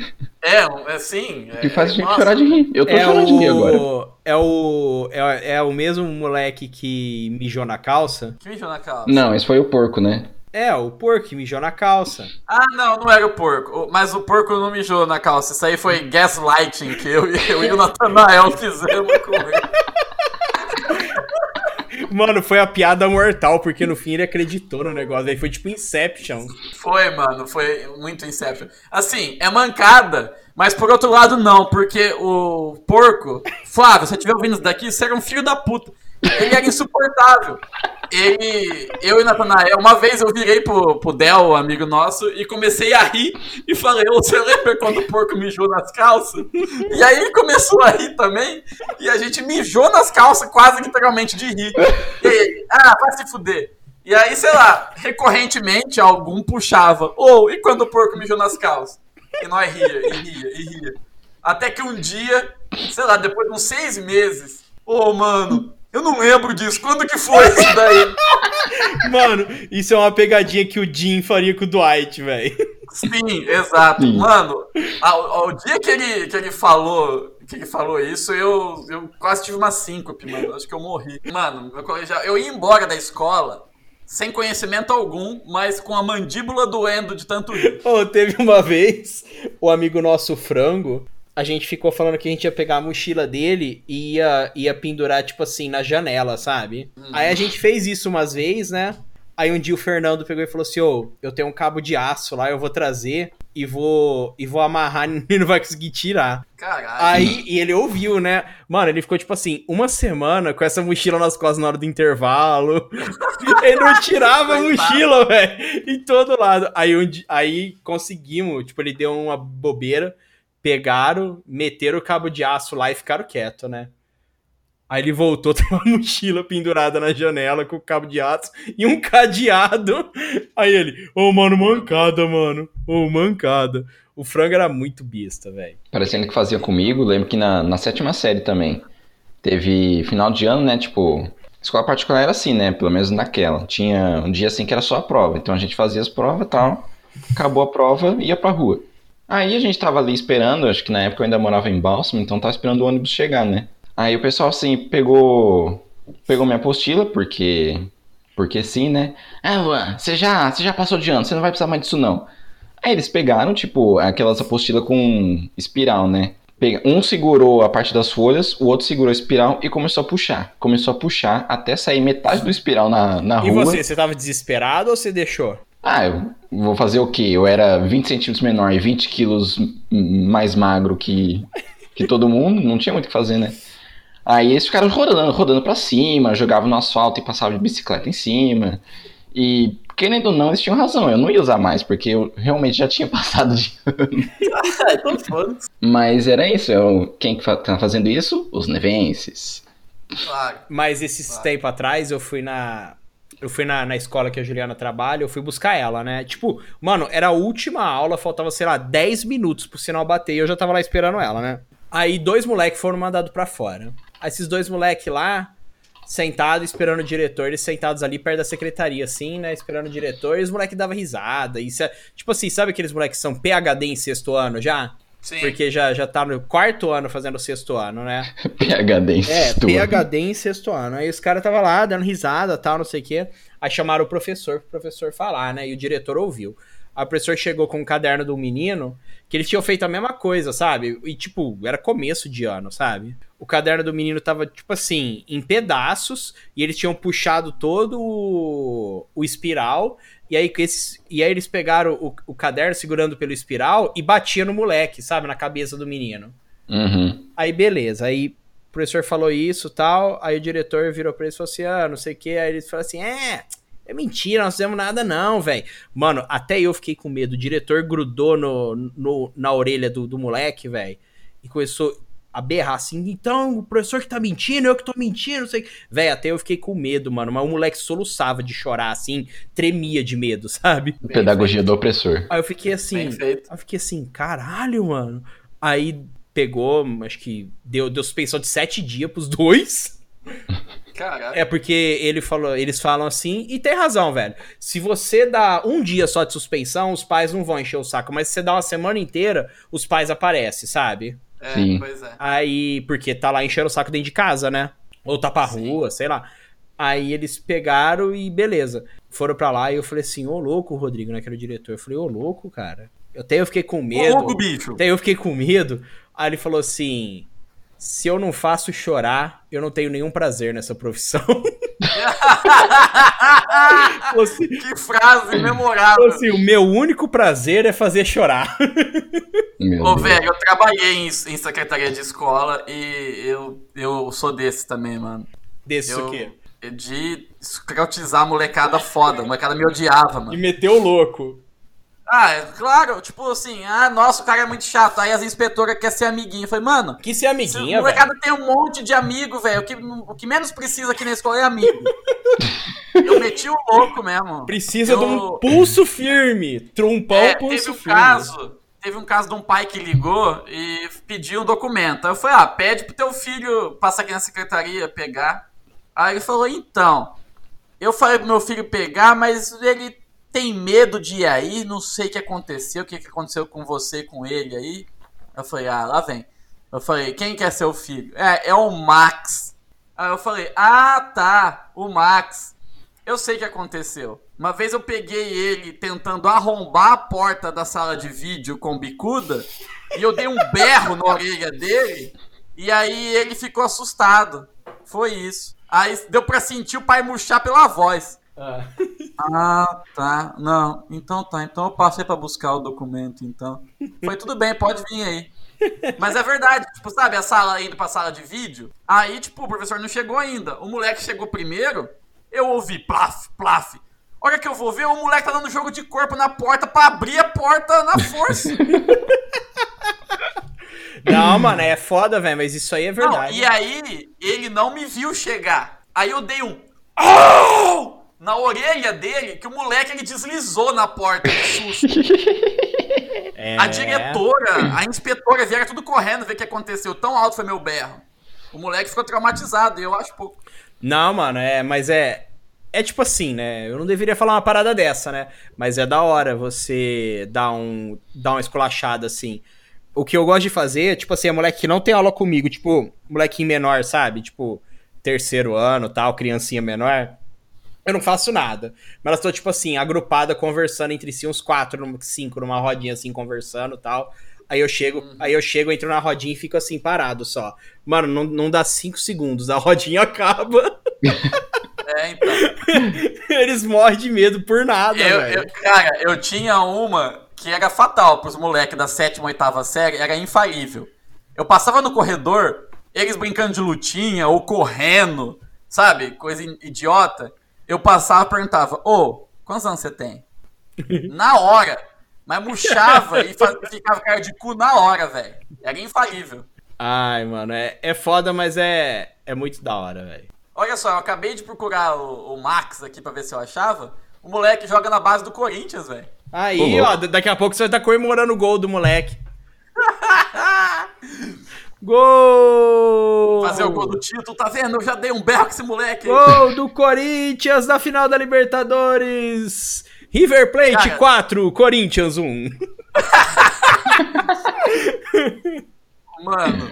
É, assim. É, que faz a gente nossa, chorar de rir. Eu tô É chorando de rir agora. o, é o. É, é o mesmo moleque que mijou na calça? Que mijou na calça. Não, esse foi o porco, né? É, o porco que mijou na calça. Ah, não, não era o porco. O- Mas o porco não mijou na calça. Isso aí foi gaslighting que eu, eu e o Nathanael fizemos com ele. Mano, foi a piada mortal, porque no fim ele acreditou no negócio. Aí foi tipo Inception. Foi, mano, foi muito Inception. Assim, é mancada, mas por outro lado não, porque o porco, Flávio, se você estiver ouvindo isso daqui, você era um filho da puta. Ele era insuportável. Ele, eu e Natanael, uma vez eu virei pro, pro Del, amigo nosso, e comecei a rir e falei, você lembra quando o porco mijou nas calças? E aí ele começou a rir também, e a gente mijou nas calças quase literalmente de rir. E ele, ah, vai se fuder. E aí, sei lá, recorrentemente algum puxava. Ou, e quando o porco mijou nas calças? E nós ria, e ria, e ria. Até que um dia, sei lá, depois de uns seis meses, ô, mano, eu não lembro disso. Quando que foi isso daí? Mano, isso é uma pegadinha que o Jim faria com o Dwight, velho. Sim, exato. Sim. Mano, ao, ao dia que ele, que ele falou que ele falou isso, eu, eu quase tive uma síncope, mano. Acho que eu morri. Mano, meu colegial, eu ia embora da escola sem conhecimento algum, mas com a mandíbula doendo de tanto rir. Ô, teve uma vez, o amigo nosso Frango, a gente ficou falando que a gente ia pegar a mochila dele e ia, ia pendurar, tipo assim, na janela, sabe? Aí a gente fez isso umas vezes, né? Aí um dia o Fernando pegou e falou assim: Ô, eu tenho um cabo de aço lá, eu vou trazer e vou, e vou amarrar e não vai conseguir tirar. Caralho. Aí, e ele ouviu, né? Mano, ele ficou, tipo assim, uma semana com essa mochila nas costas na hora do intervalo. ele não tirava a mochila, velho. Em todo lado. Aí, um aí conseguimos, tipo, ele deu uma bobeira, pegaram, meteram o cabo de aço lá e ficaram quietos, né? Aí ele voltou, tem uma mochila pendurada na janela com o cabo de aço e um cadeado. Aí ele, ô, mano, mancada, mano. Ô, mancada. O frango era muito besta, velho. Parecendo que fazia comigo, lembro que na, na sétima série também. Teve final de ano, né? Tipo, escola particular era assim, né? Pelo menos naquela. Tinha um dia assim que era só a prova. Então a gente fazia as provas e tal. Acabou a prova ia pra rua. Aí a gente tava ali esperando, acho que na época eu ainda morava em Bálsamo, então tava esperando o ônibus chegar, né? Aí o pessoal assim pegou pegou minha apostila, porque porque sim, né? Ah, Luan, você já, você já passou de ano, você não vai precisar mais disso não. Aí eles pegaram, tipo, aquelas apostilas com espiral, né? Um segurou a parte das folhas, o outro segurou a espiral e começou a puxar. Começou a puxar até sair metade do espiral na, na E rua. você, você tava desesperado ou você deixou? Ah, eu vou fazer o quê? Eu era 20 centímetros menor e 20 quilos mais magro que, que todo mundo, não tinha muito o que fazer, né? Aí eles ficaram rodando, rodando pra cima, jogavam no asfalto e passavam de bicicleta em cima. E, querendo ou não, eles tinham razão, eu não ia usar mais, porque eu realmente já tinha passado de. Ah, então foda-se. Mas era isso, eu, quem que tá fazendo isso? Os nevenses. Claro. Mas esses Claro. tempo atrás eu fui na. Eu fui na, na escola que a Juliana trabalha, eu fui buscar ela, né? Tipo, mano, era a última aula, faltava, sei lá, 10 minutos pro sinal bater e eu já tava lá esperando ela, né? Aí dois moleques foram mandados pra fora. Aí esses dois moleques lá, sentados, esperando o diretor, eles sentados ali perto da secretaria, assim, né? Esperando o diretor, e os moleques davam risada. Isso é, tipo assim, sabe aqueles moleques que são PHD em sexto ano já? Sim. Porque já, já tá no quarto ano fazendo o sexto ano, né? PHD em É, sexto ano. PHD em sexto ano. Aí os caras tava lá dando risada tal, não sei o quê. Aí chamaram o professor pro professor falar, né? E o diretor ouviu. Aí o professor chegou com um caderno do menino, que eles tinham feito a mesma coisa, sabe? E, tipo, era começo de ano, sabe? O caderno do menino tava, tipo assim, em pedaços, e eles tinham puxado todo o, o espiral, e aí, que esses, e aí eles pegaram o, o caderno segurando pelo espiral e batia no moleque, sabe? Na cabeça do menino. Uhum. Aí beleza, aí o professor falou isso e tal, aí o diretor virou pra ele e falou assim, ah, não sei o que, aí eles falaram assim, é, é mentira, nós não fizemos nada não, velho. Mano, até eu fiquei com medo, o diretor grudou no, no- na orelha do, do moleque, velho, e começou a berrar assim, então, o professor que tá mentindo, eu que tô mentindo, não sei o que. Velho, até eu fiquei com medo, mano, mas o moleque soluçava de chorar, assim, tremia de medo, sabe? Pedagogia do opressor. Aí eu fiquei assim, Bem eu fiquei assim, caralho, mano. Aí pegou, acho que deu, deu suspensão de sete dias pros dois. Caralho. É porque ele falou, eles falam assim, e tem razão, velho. Se você dá um dia só de suspensão, os pais não vão encher o saco. Mas se você dá uma semana inteira, os pais aparecem, sabe? É, Sim. pois é. Aí, porque tá lá enchendo o saco dentro de casa, né? Ou tá pra Sim. rua, sei lá. Aí eles pegaram e beleza. Foram pra lá e eu falei assim, ô louco, Rodrigo, né, que era o diretor. Eu falei, ô louco, cara. Eu até eu fiquei com medo. Louco, bicho. Até eu fiquei com medo. Aí ele falou assim: se eu não faço chorar, eu não tenho nenhum prazer nessa profissão. Assim, que frase memorável. assim, o meu único prazer é fazer chorar. Meu Ô, Deus. velho, eu trabalhei em, em secretaria de escola e eu, eu sou desse também, mano. Desse Eu- o quê? De escrotizar a molecada foda. A molecada me odiava, E mano. meteu o louco. Ah, é claro, tipo assim, ah, nossa, o cara é muito chato. Aí as inspetoras querem ser amiguinha. Eu falei, mano, Que ser amiguinha, velho. molecada tem um monte de amigo, velho. O que, o que menos precisa aqui na escola é amigo. eu meti o louco mesmo. Precisa de um Eu- pulso firme. Trumpão, É, pulso teve um firme. caso, teve um caso de um pai que ligou e pediu um documento. Aí eu falei, ah, pede pro teu filho passar aqui na secretaria, pegar. Aí ele falou, então, eu falei pro meu filho pegar, mas ele tem medo de ir aí, não sei o que aconteceu, o que, aconteceu com você com ele aí. Eu falei, ah, lá vem. Eu falei, quem quer ser o filho? É, é o Max. Aí eu falei, ah, tá, o Max. Eu sei o que aconteceu. Uma vez eu peguei ele tentando arrombar a porta da sala de vídeo com bicuda e eu dei um berro na orelha dele e aí ele ficou assustado. Foi isso. Aí deu pra sentir o pai murchar pela voz. Ah. Ah, tá. Não, então tá. Então eu passei pra buscar o documento, então. Foi tudo bem, pode vir aí. Mas é verdade, tipo, sabe, a sala indo pra sala de vídeo, aí, tipo, o professor não chegou ainda. O moleque chegou primeiro, eu ouvi plaf, plaf. Olha que eu vou ver, o moleque tá dando jogo de corpo na porta pra abrir a porta na força. Não, mano, é foda, velho, mas isso aí é Não, verdade. e aí, ele não me viu chegar. Aí eu dei um. "Oh!" Na orelha dele, que o moleque ele deslizou na porta de susto. É... A diretora, a inspetora vieram tudo correndo ver o que aconteceu. Tão alto foi meu berro. O moleque ficou traumatizado, eu acho pouco. Não, mano, é, mas é. É tipo assim, né? Eu não deveria falar uma parada dessa, né? Mas é da hora você dar um. dar uma esculachada assim. O que eu gosto de fazer, tipo assim, é moleque que não tem aula comigo, tipo, molequinho menor, sabe? Tipo, terceiro ano tal, criancinha menor. Eu não faço nada. Mas elas estão, tipo assim, agrupada, conversando entre si, uns quatro, cinco, numa rodinha assim, conversando tal. Aí eu chego, aí eu chego, entro na rodinha e fico assim, parado só. Mano, não, não dá cinco segundos, a rodinha acaba. É, então. Eles morrem de medo por nada, Eu, velho. eu- cara, eu tinha uma que era fatal pros moleques da sétima, oitava série, era infalível. Eu passava no corredor, eles brincando de lutinha ou correndo, sabe? Coisa idiota. Eu passava e perguntava, ô, quantos anos você tem? Na hora. Mas murchava e fa- ficava cara de cu na hora, velho. Era infalível. Ai, mano, é, é foda, mas é, é muito da hora, velho. Olha só, eu acabei de procurar o, o Max aqui pra ver se eu achava. O moleque joga na base do Corinthians, velho. Aí, Ô, louco. ó, da- daqui a pouco você vai estar comemorando o gol do moleque. Gol! Fazer o gol do título, tá vendo? Eu já dei um berro com esse moleque. aí. Gol do Corinthians na final da Libertadores! River Plate Cara. 4, Corinthians 1. Mano,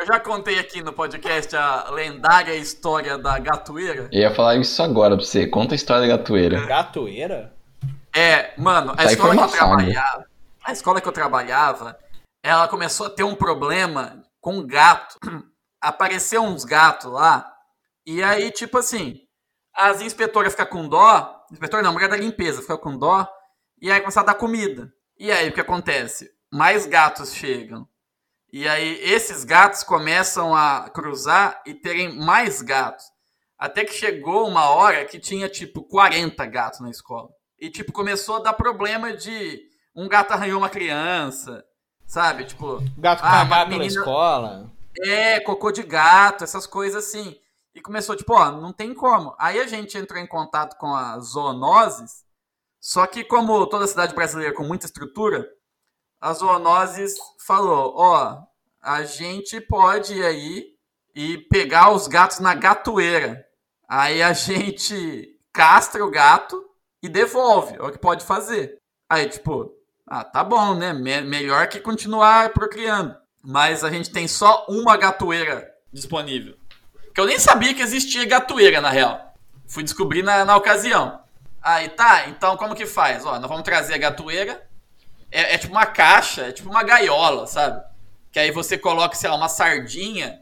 eu já contei aqui no podcast a lendária história da gatoeira. Eu ia falar isso agora pra você. Conta a história da gatoeira. Gatoeira? É, mano, a Tá escola que eu informação, trabalhava, a escola que eu trabalhava, ela começou a ter um problema com gato. Apareceu uns gatos lá, e aí, tipo assim, as inspetoras ficam com dó, inspetor não, mulher da limpeza fica com dó, e aí começar a dar comida. E aí, o que acontece? Mais gatos chegam. E aí, esses gatos começam a cruzar e terem mais gatos. Até que chegou uma hora que tinha, tipo, 40 gatos na escola. E, tipo, começou a dar problema de um gato arranhou uma criança, sabe? Tipo, Gato Ah, pela menina- escola. é, cocô de gato, essas coisas assim. E começou, tipo, ó, não tem como. Aí a gente entrou em contato com a zoonoses, só que como toda cidade brasileira com muita estrutura, a zoonoses falou, ó, a gente pode ir aí e pegar os gatos na gatoeira. Aí a gente castra o gato e devolve, é o que pode fazer. Aí, tipo, ah, tá bom, né? Me- melhor que continuar procriando. Mas a gente tem só uma gatoeira disponível. Que eu nem sabia que existia gatoeira, na real. Fui descobrir na, na ocasião. Aí tá, então como que faz? Ó, nós vamos trazer a gatoeira. É, é tipo uma caixa, é tipo uma gaiola, sabe? Que aí você coloca, sei lá, uma sardinha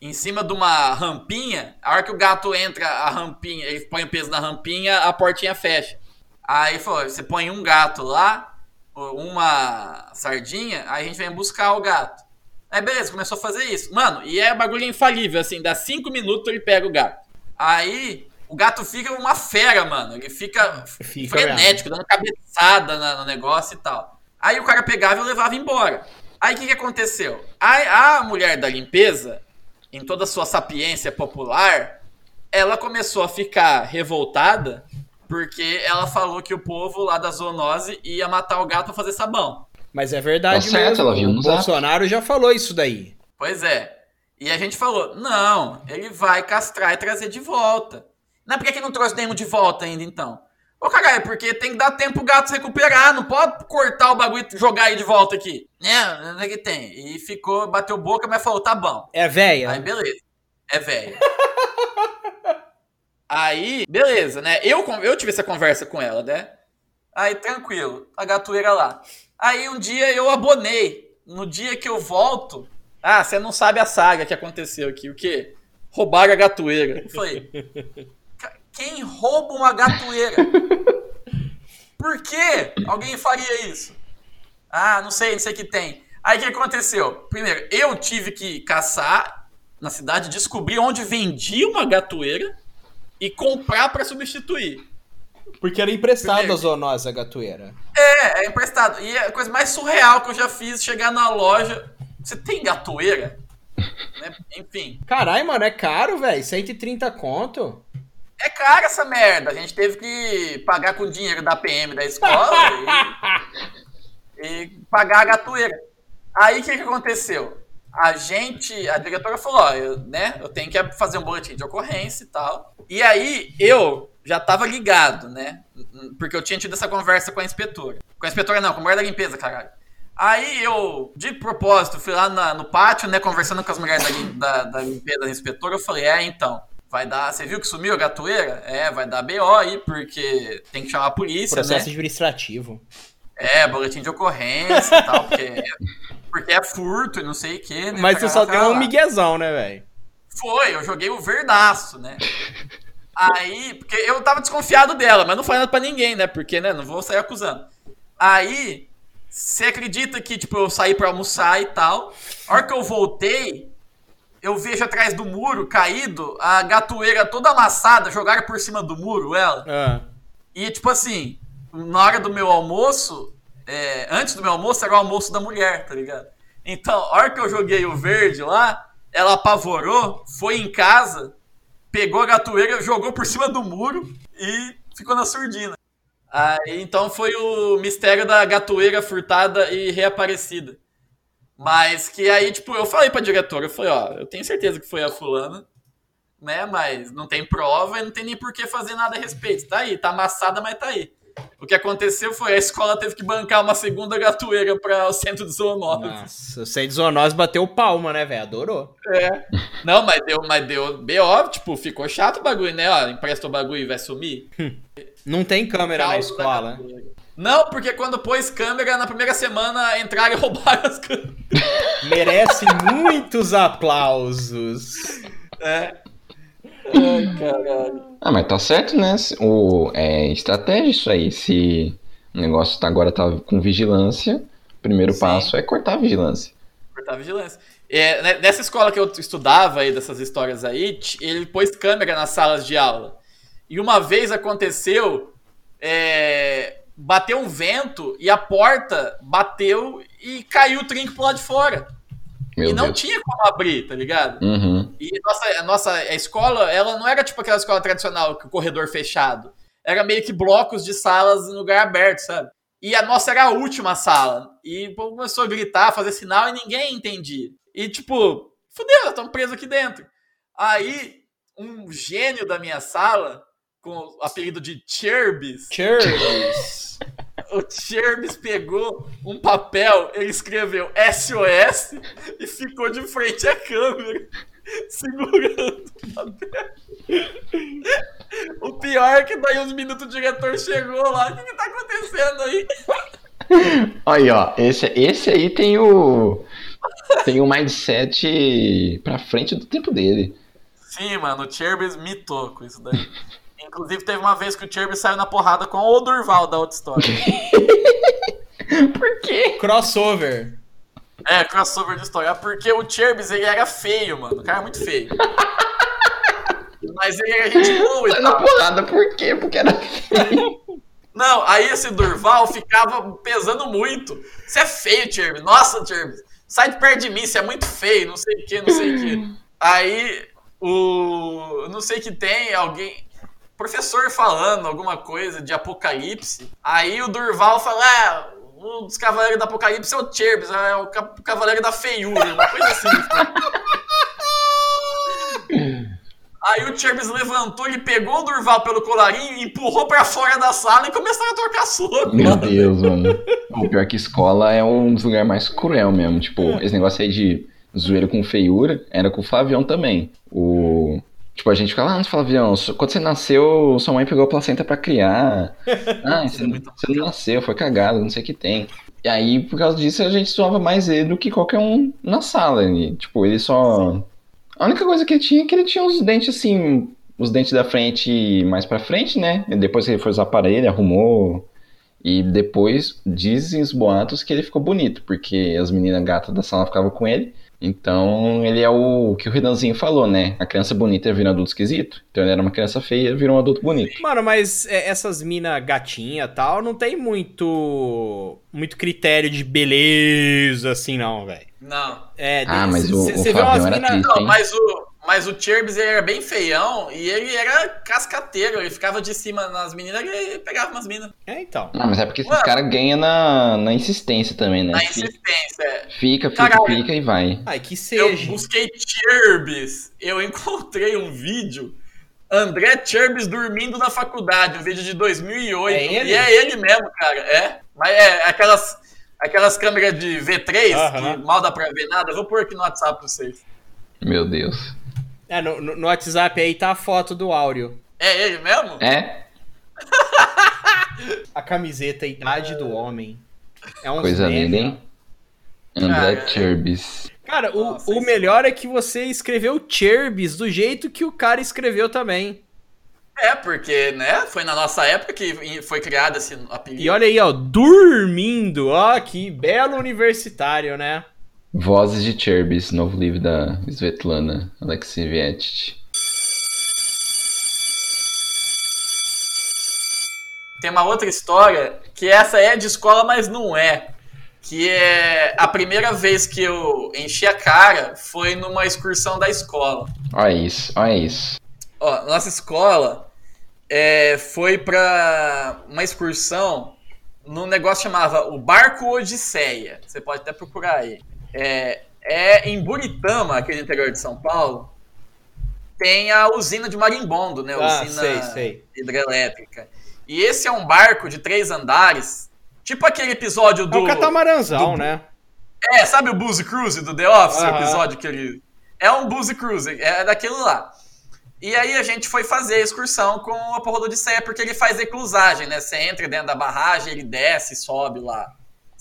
em cima de uma rampinha. A hora que o gato entra, a rampinha, ele põe o peso na rampinha, a portinha fecha. Aí você põe um gato lá, uma sardinha, aí a gente vem buscar o gato. Aí beleza, começou a fazer isso. Mano, e é bagulho infalível, assim, dá cinco minutos ele pega o gato. Aí o gato fica uma fera, mano. Ele fica, Fica frenético, dando cabeçada na- no negócio e tal. Aí o cara pegava e levava embora. Aí o que, que aconteceu? A, a mulher da limpeza, em toda a sua sapiência popular, ela começou a ficar revoltada porque ela falou que o povo lá da zoonose ia matar o gato pra fazer sabão. Mas é verdade Tá certo, mesmo. ela viu o. Bolsonaro já falou isso daí. Pois é. E a gente falou, não, ele vai castrar e trazer de volta. Não é porque que não trouxe nenhum de volta ainda, então? Ô, caralho, é porque tem que dar tempo pro gato se recuperar, não pode cortar o bagulho e jogar ele de volta aqui. Né, não é que tem. E ficou, bateu boca, mas falou, tá bom. É velha. Aí, beleza. É velho. Aí, beleza, né? Eu, eu tive essa conversa com ela, né? Aí, tranquilo. A gatoeira lá. Aí, um dia eu abonei. No dia que eu volto. Ah, você não sabe a saga que aconteceu aqui. O quê? Roubaram a gatoeira. Eu falei. "Ca- Quem rouba uma gatoeira? Por que alguém faria isso? Ah, não sei, não sei o que tem. Aí o que aconteceu? Primeiro, eu tive que caçar na cidade, descobrir onde vendia uma gatoeira e comprar pra substituir. Porque era emprestado a zoonose a gatoeira. É, é emprestado. E a coisa mais surreal que eu já fiz, chegar na loja. Você tem gatoeira? Né? Enfim. Caralho, mano, é caro, velho. 130 conto. É caro essa merda. A gente teve que pagar com o dinheiro da PM da escola e, e pagar a gatoeira. Aí o que, que aconteceu? A gente, a diretora falou, ó, eu, né, eu tenho que fazer um boletim de ocorrência e tal. E aí eu já tava ligado, né? Porque eu tinha tido essa conversa com a inspetora. Com a inspetora não, com a mulher da limpeza, caralho. Aí eu, de propósito, fui lá na- no pátio, né, conversando com as mulheres da, da, da limpeza, da inspetora, eu falei, é, então, vai dar, você viu que sumiu a gatoeira? É, vai dar BO aí, porque tem que chamar a polícia, Processo né? administrativo. É, boletim de ocorrência e tal, porque, porque é furto e não sei o que, né? Mas você só deu um miguezão, né, velho? Foi, eu joguei o verdaço, né? Aí, porque eu tava desconfiado dela, mas não falei nada pra ninguém, né? Porque, né, não vou sair acusando. Aí, você acredita que, tipo, eu saí pra almoçar e tal. A hora que eu voltei, eu vejo atrás do muro, caído, a gatoeira toda amassada, jogaram por cima do muro ela. Ah. E, tipo assim, na hora do meu almoço, é, antes do meu almoço era o almoço da mulher, tá ligado? Então, a hora que eu joguei o verde lá, ela apavorou, foi em casa, pegou a gatoeira, jogou por cima do muro e ficou na surdina. Aí, então foi o mistério da gatoeira furtada e reaparecida. Mas que aí, tipo, eu falei pra diretora, eu falei, ó, eu tenho certeza que foi a fulana, né? Mas não tem prova e não tem nem por que fazer nada a respeito. Tá aí, tá amassada, mas tá aí. O que aconteceu foi a escola teve que bancar uma segunda gatoeira para o centro de zoonose. Nossa, o centro de zoonose bateu palma, né, velho? Adorou. É. Não, mas deu, mas deu BO, tipo, ficou chato o bagulho, né? Ó, empresta o bagulho e vai sumir. Não tem câmera na escola. Não, porque quando pôs câmera, na primeira semana entraram e roubaram as câmeras. Merece muitos aplausos. É. Ai, caralho. Ah, mas tá certo, né? O, é estratégia isso aí. Se o negócio tá, agora tá com vigilância, o primeiro Sim. passo é cortar a vigilância. Cortar a vigilância. É, né, nessa escola que eu estudava aí, dessas histórias aí, ele pôs câmera nas salas de aula. E uma vez aconteceu, é, bateu um vento e a porta bateu e caiu o trinco pro lado de fora. Meu e não Deus. tinha como abrir, tá ligado? Uhum. E nossa, a nossa escola, ela não era tipo aquela escola tradicional, com o corredor fechado. Era meio que blocos de salas em lugar aberto, sabe? E a nossa era a última sala. E o povo começou a gritar, fazer sinal e ninguém entendia. E tipo, fudeu, estamos presos aqui dentro. Aí, um gênio da minha sala, com o apelido de Cherbis, Cheers. o Cherbis pegou um papel, ele escreveu SOS e ficou de frente à câmera, segurando o papel. O pior é que daí uns minutos o diretor chegou lá. O que, que tá acontecendo aí? Aí, ó, esse, esse aí tem o. Tem o mindset pra frente do tempo dele. Sim, mano, o Cherbis mitou com isso daí. Inclusive, teve uma vez que o Cherbis saiu na porrada com o Durval da outra história. Por quê? Crossover. É, crossover de história. Porque o Cherbis, ele era feio, mano. O cara é muito feio. Mas ele era gente boa e na porrada, por quê? Porque era feio. Não, aí esse Durval ficava pesando muito. Você é feio, Cherbis. Nossa, Cherbis. Sai de perto de mim, você é muito feio, não sei o que, não sei o que. Aí, o... Não sei que tem alguém... Professor falando alguma coisa de apocalipse. Aí o Durval fala, ah, um dos cavaleiros do apocalipse é o Cherbis, é o ca- cavaleiro da feiura, uma coisa assim. Aí o Cherbis levantou, ele pegou o Durval pelo colarinho, empurrou pra fora da sala e começaram a trocar soco. Meu mano. Deus, mano. O pior que escola é um dos lugares mais cruel mesmo. Tipo, esse negócio aí de zoeira com feiura era com o Flavião também. O. Tipo, a gente fica lá, ah, quando você nasceu, sua mãe pegou a placenta pra criar. Ah, você, você não nasceu, foi cagado, não sei o que tem. E aí, por causa disso, a gente zoava mais ele do que qualquer um na sala. E, tipo, ele só. A única coisa que ele tinha é que ele tinha os dentes assim. Os dentes da frente mais pra frente, né? E depois que ele foi usar aparelho, arrumou. E depois dizem os boatos que ele ficou bonito, porque as meninas gatas da sala ficavam com ele. Então ele é o que o Renanzinho falou, né? A criança bonita vira um adulto esquisito. Então ele era uma criança feia, virou um adulto bonito. Mano, mas é, essas mina gatinha e tal, não tem muito muito critério de beleza assim não, velho. Não. É, Ah, mas o- cê- o cê vê Flavião umas era mina- triste. Não, mas o, mas o Cherbis ele era bem feião e ele era cascateiro. Ele ficava de cima nas meninas e pegava umas minas. É, então. Ah, mas é porque esses caras ganham na, na insistência também, né? Na Fica, insistência. fica, fica, Caralho. fica e vai. Ai, que Eu seja. busquei Cherbis. Eu encontrei um vídeo. André Cherbis dormindo na faculdade, um vídeo de 2008. É ele? E é ele mesmo, cara. É. Mas é aquelas, aquelas câmeras de V3 Aham. que mal dá pra ver nada. Eu vou pôr aqui no WhatsApp pra vocês. Meu Deus. É, no, no- WhatsApp aí tá a foto do Áureo. É ele mesmo? É? A camiseta, a idade do homem. É um Coisa linda, hein? André Cara. Cherbis. Cara, o, Nossa, o melhor é que você escreveu Cherbis do jeito que o cara escreveu também. É, porque, né? Foi na nossa época que foi criado esse apelido. E olha aí, ó, dormindo. Ó, que belo universitário, né? Vozes de Cherbis, novo livro da Svetlana Alexievich. Tem uma outra história que essa é de escola, mas não é. Que é a primeira vez que eu enchi a cara foi numa excursão da escola. Olha isso, olha isso. Ó, nossa escola é, foi pra uma excursão num negócio que chamava o Barco Odisseia. Você pode até procurar aí. É, é em Buritama, aqui no interior de São Paulo, tem a usina de marimbondo, né? Ah, Usina sei, sei. hidrelétrica. E esse é um barco de três andares, tipo aquele episódio É do... um catamaranzão, do- né? É, sabe o Boozy Cruise do The Office, o episódio que ele. É um Boozy Cruise, é daquilo lá. E aí a gente foi fazer a excursão com a porra do Odisseia, porque ele faz reclusagem, né? Você entra dentro da barragem, ele desce, sobe lá.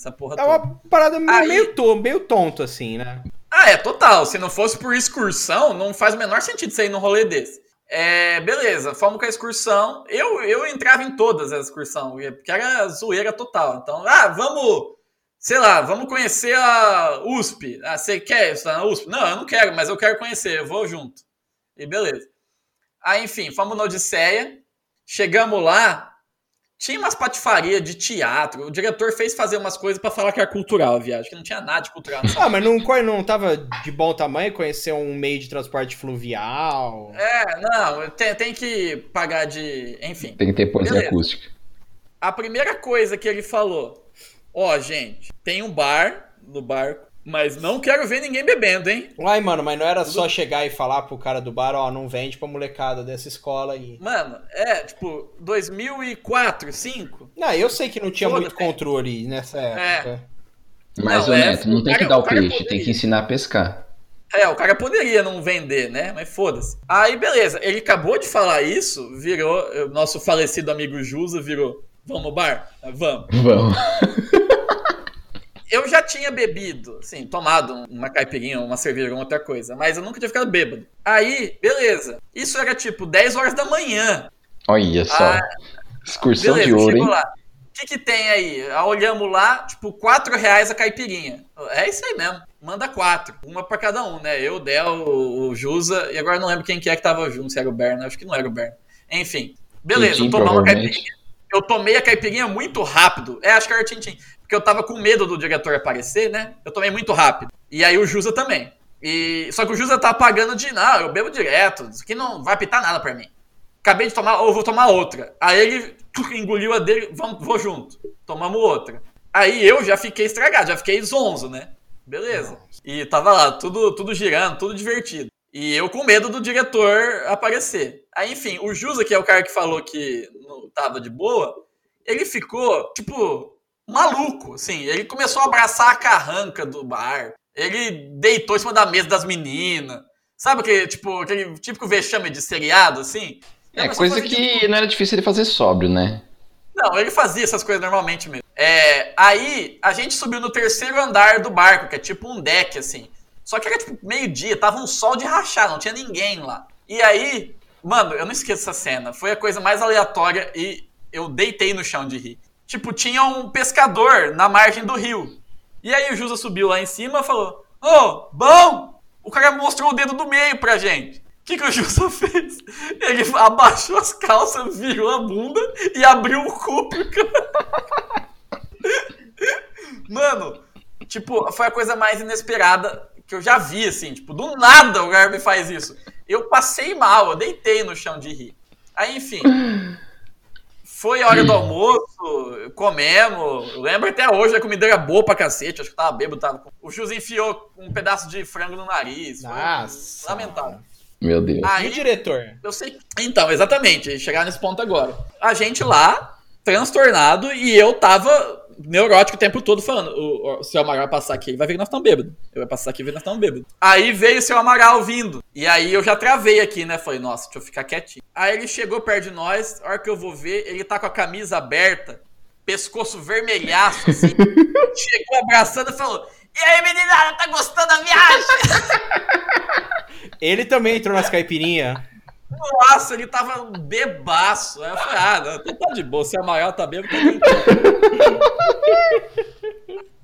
Essa porra É toda. uma parada meio, Aí- meio, to- meio tonto, assim, né? Ah, é, total. Se não fosse por excursão, não faz o menor sentido você ir num rolê desse. É, beleza, fomos com a excursão. Eu, eu entrava em todas as excursões, porque era zoeira total. Então, ah, vamos, sei lá, vamos conhecer a USP. Ah, você quer estudar na USP? Não, eu não quero, mas eu quero conhecer, eu vou junto. E beleza. Aí, enfim, fomos na Odisseia, chegamos lá, tinha umas patifarias de teatro. O diretor fez fazer umas coisas pra falar que era cultural a viagem, que não tinha nada de cultural Ah, mas não, não tava de bom tamanho conhecer um meio de transporte fluvial? É, não, tem, tem que pagar de. Enfim. Tem que ter poesia acústica. A primeira coisa que ele falou: Ó, gente, tem um bar no barco, mas não quero ver ninguém bebendo, hein? Ai, mano, mas não era só chegar e falar pro cara do bar, ó, não vende pra molecada dessa escola aí. Mano, é, tipo, 2004, 2005? Não, eu sei que não tinha muito controle nessa época. Mas, Não, ô é, Neto, não tem cara- que dar o o peixe, poderia. tem que ensinar a pescar. É, o cara poderia não vender, né? Mas foda-se. Aí, beleza. Ele acabou de falar isso, virou. o Nosso falecido amigo Jusa virou. Vamos ao bar? Vamos. Vamos. Eu já tinha bebido, assim, tomado uma caipirinha, uma cerveja, alguma outra coisa, mas eu nunca tinha ficado bêbado. Aí, beleza. Isso era tipo 10 horas da manhã. Olha só. Ah, Excursão Beleza, de ouro, hein? lá. O que, que tem aí? Ah, Olhamos lá, tipo, 4 reais a caipirinha. É isso aí mesmo. Manda quatro. Uma pra cada um, né? Eu, Del, o, o Jusa, e agora não lembro quem que é que tava junto, se era o Berna. Acho que não era o Berna. Enfim. Beleza, tomamos a caipirinha. Eu tomei a caipirinha muito rápido. É, acho que era Tintim. Porque eu tava com medo do diretor aparecer, né? Eu tomei muito rápido. E aí o Jusa também. E... Só que o Jusa tá pagando de, não, eu bebo direto. Isso aqui não vai apitar nada pra mim. Acabei de tomar, ou vou tomar outra. Aí ele engoliu a dele, vamos, vou junto. Tomamos outra. Aí eu já fiquei estragado, já fiquei zonzo, né? Beleza. E tava lá, tudo, tudo girando, tudo divertido. E eu com medo do diretor aparecer. Aí, enfim, o Jusa, que é o cara que falou que não tava de boa, ele ficou, tipo, maluco, assim. Ele começou a abraçar a carranca do bar. Ele deitou em cima da mesa das meninas. Sabe aquele, tipo, aquele típico vexame de seriado, assim? É, coisa que não era difícil ele fazer sóbrio, né? não, ele fazia essas coisas normalmente mesmo. É, aí a gente subiu no terceiro andar do barco, que é tipo um deck, assim. Só que era tipo meio-dia, tava um sol de rachar, não tinha ninguém lá. E aí, mano, eu não esqueço essa cena. Foi a coisa mais aleatória e eu deitei no chão de rir. Tipo, tinha um pescador na margem do rio. E aí o Jusa subiu lá em cima e falou: Ô, bom! O cara mostrou o dedo do meio pra gente. O que, que o Jusa fez? Ele abaixou as calças, virou a bunda e abriu o cu pro cara. Mano, tipo, foi a coisa mais inesperada que eu já vi, assim. Tipo, do nada o Garbi faz isso. Eu passei mal, eu deitei no chão de rir. Aí, enfim. Foi a hora do almoço, comemos. Lembro até hoje, a comida era boa pra cacete. Acho que tava bêbado. Tava... com- O Jus enfiou um pedaço de frango no nariz. Nossa. lamentável. Meu Deus. E Aí, o diretor? eu sei. Então, exatamente, chegar nesse ponto agora. A gente lá, transtornado, e eu tava neurótico o tempo todo falando: o, o seu Amaral vai passar aqui, ele vai ver que nós estamos bêbados. Ele vai passar aqui e ver que nós estamos bêbados. Aí veio o seu Amaral vindo. E aí eu já travei aqui, né? Falei, nossa, deixa eu ficar quietinho. Aí ele chegou perto de nós, a hora que eu vou ver, ele tá com a camisa aberta, pescoço vermelhaço, assim. chegou abraçando e falou. E aí, meninada, tá gostando da viagem? Ele também entrou nas caipirinhas. Nossa, ele tava bebaço. Aí eu falei, ah, não, então tá de boa. Se é maior, tá tá.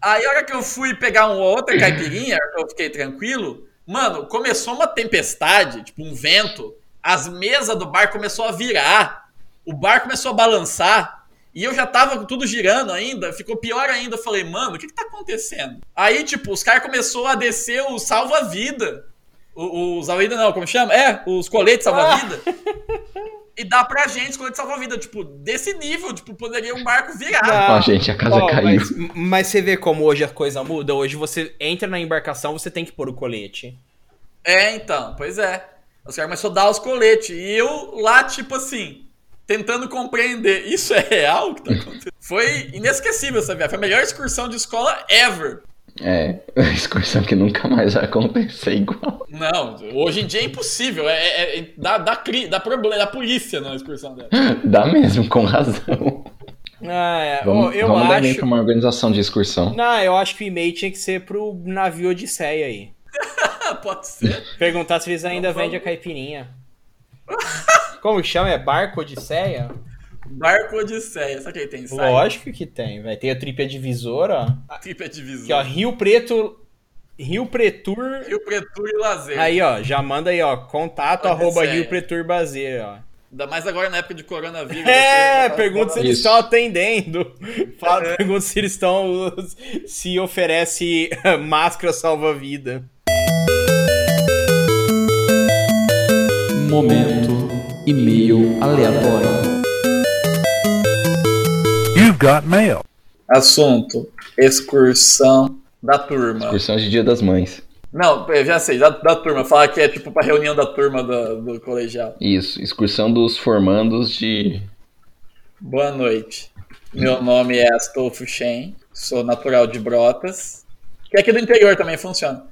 Aí a hora que eu fui pegar uma outra caipirinha, eu fiquei tranquilo, mano, começou uma tempestade, tipo um vento. As mesas do bar começou a virar. O bar começou a balançar. E eu já tava tudo girando ainda, ficou pior ainda. Eu falei, mano, o que que tá acontecendo? Aí, tipo, os caras começaram a descer o salva-vida. O- Os salva-vida não, como chama? É, os coletes salva-vida. E dá pra gente os coletes salva-vida. Tipo, desse nível, tipo, poderia um barco virar. Ó, gente, a casa Ó, caiu. Mas, mas você vê como hoje a coisa muda? Hoje você entra na embarcação, você tem que pôr o colete. É, então, pois é. Os caras começaram a dar os coletes. E eu lá, tipo assim, tentando compreender. Isso é real o que tá acontecendo? Foi inesquecível essa viagem. Foi a melhor excursão de escola ever. É, excursão que nunca mais vai acontecer igual. Não, hoje em dia é impossível. É, é- é- dá, dá, cri- dá problema, dá polícia na excursão dela. Dá mesmo, com razão. Ah, é. Vamos, eu vamos dar e-mail acho. pra uma organização de excursão. Não, eu acho que o e-mail tinha que ser pro navio Odisseia aí. Pode ser. Perguntar se eles ainda vendem a caipirinha. Como chama? É barco Odisseia? Barco Odisseia. Sabe que tem site? Lógico que tem, vai ter a tripa divisora, ó. Tripa Aqui, ó. Rio Preto. Rio Pretur. Rio Preto e Lazer. Aí, ó, já manda aí, ó, contato Odisseia. arroba Rio Pretur Bazer, ó. Ainda mais agora na época de coronavírus. É, você- pergunta se eles estão atendendo. Fala, É. Pergunta se eles estão. Se oferece máscara salva-vida. Momento e-mail aleatório. You've got mail. Assunto: excursão da turma. Excursão de Dia das Mães. Não, eu já sei, da, da turma. Fala que é tipo pra reunião da turma do, do colegial. Isso, excursão dos formandos de. Boa noite. Meu nome é Astolfo Shen, sou natural de Brotas, que aqui do interior também funciona.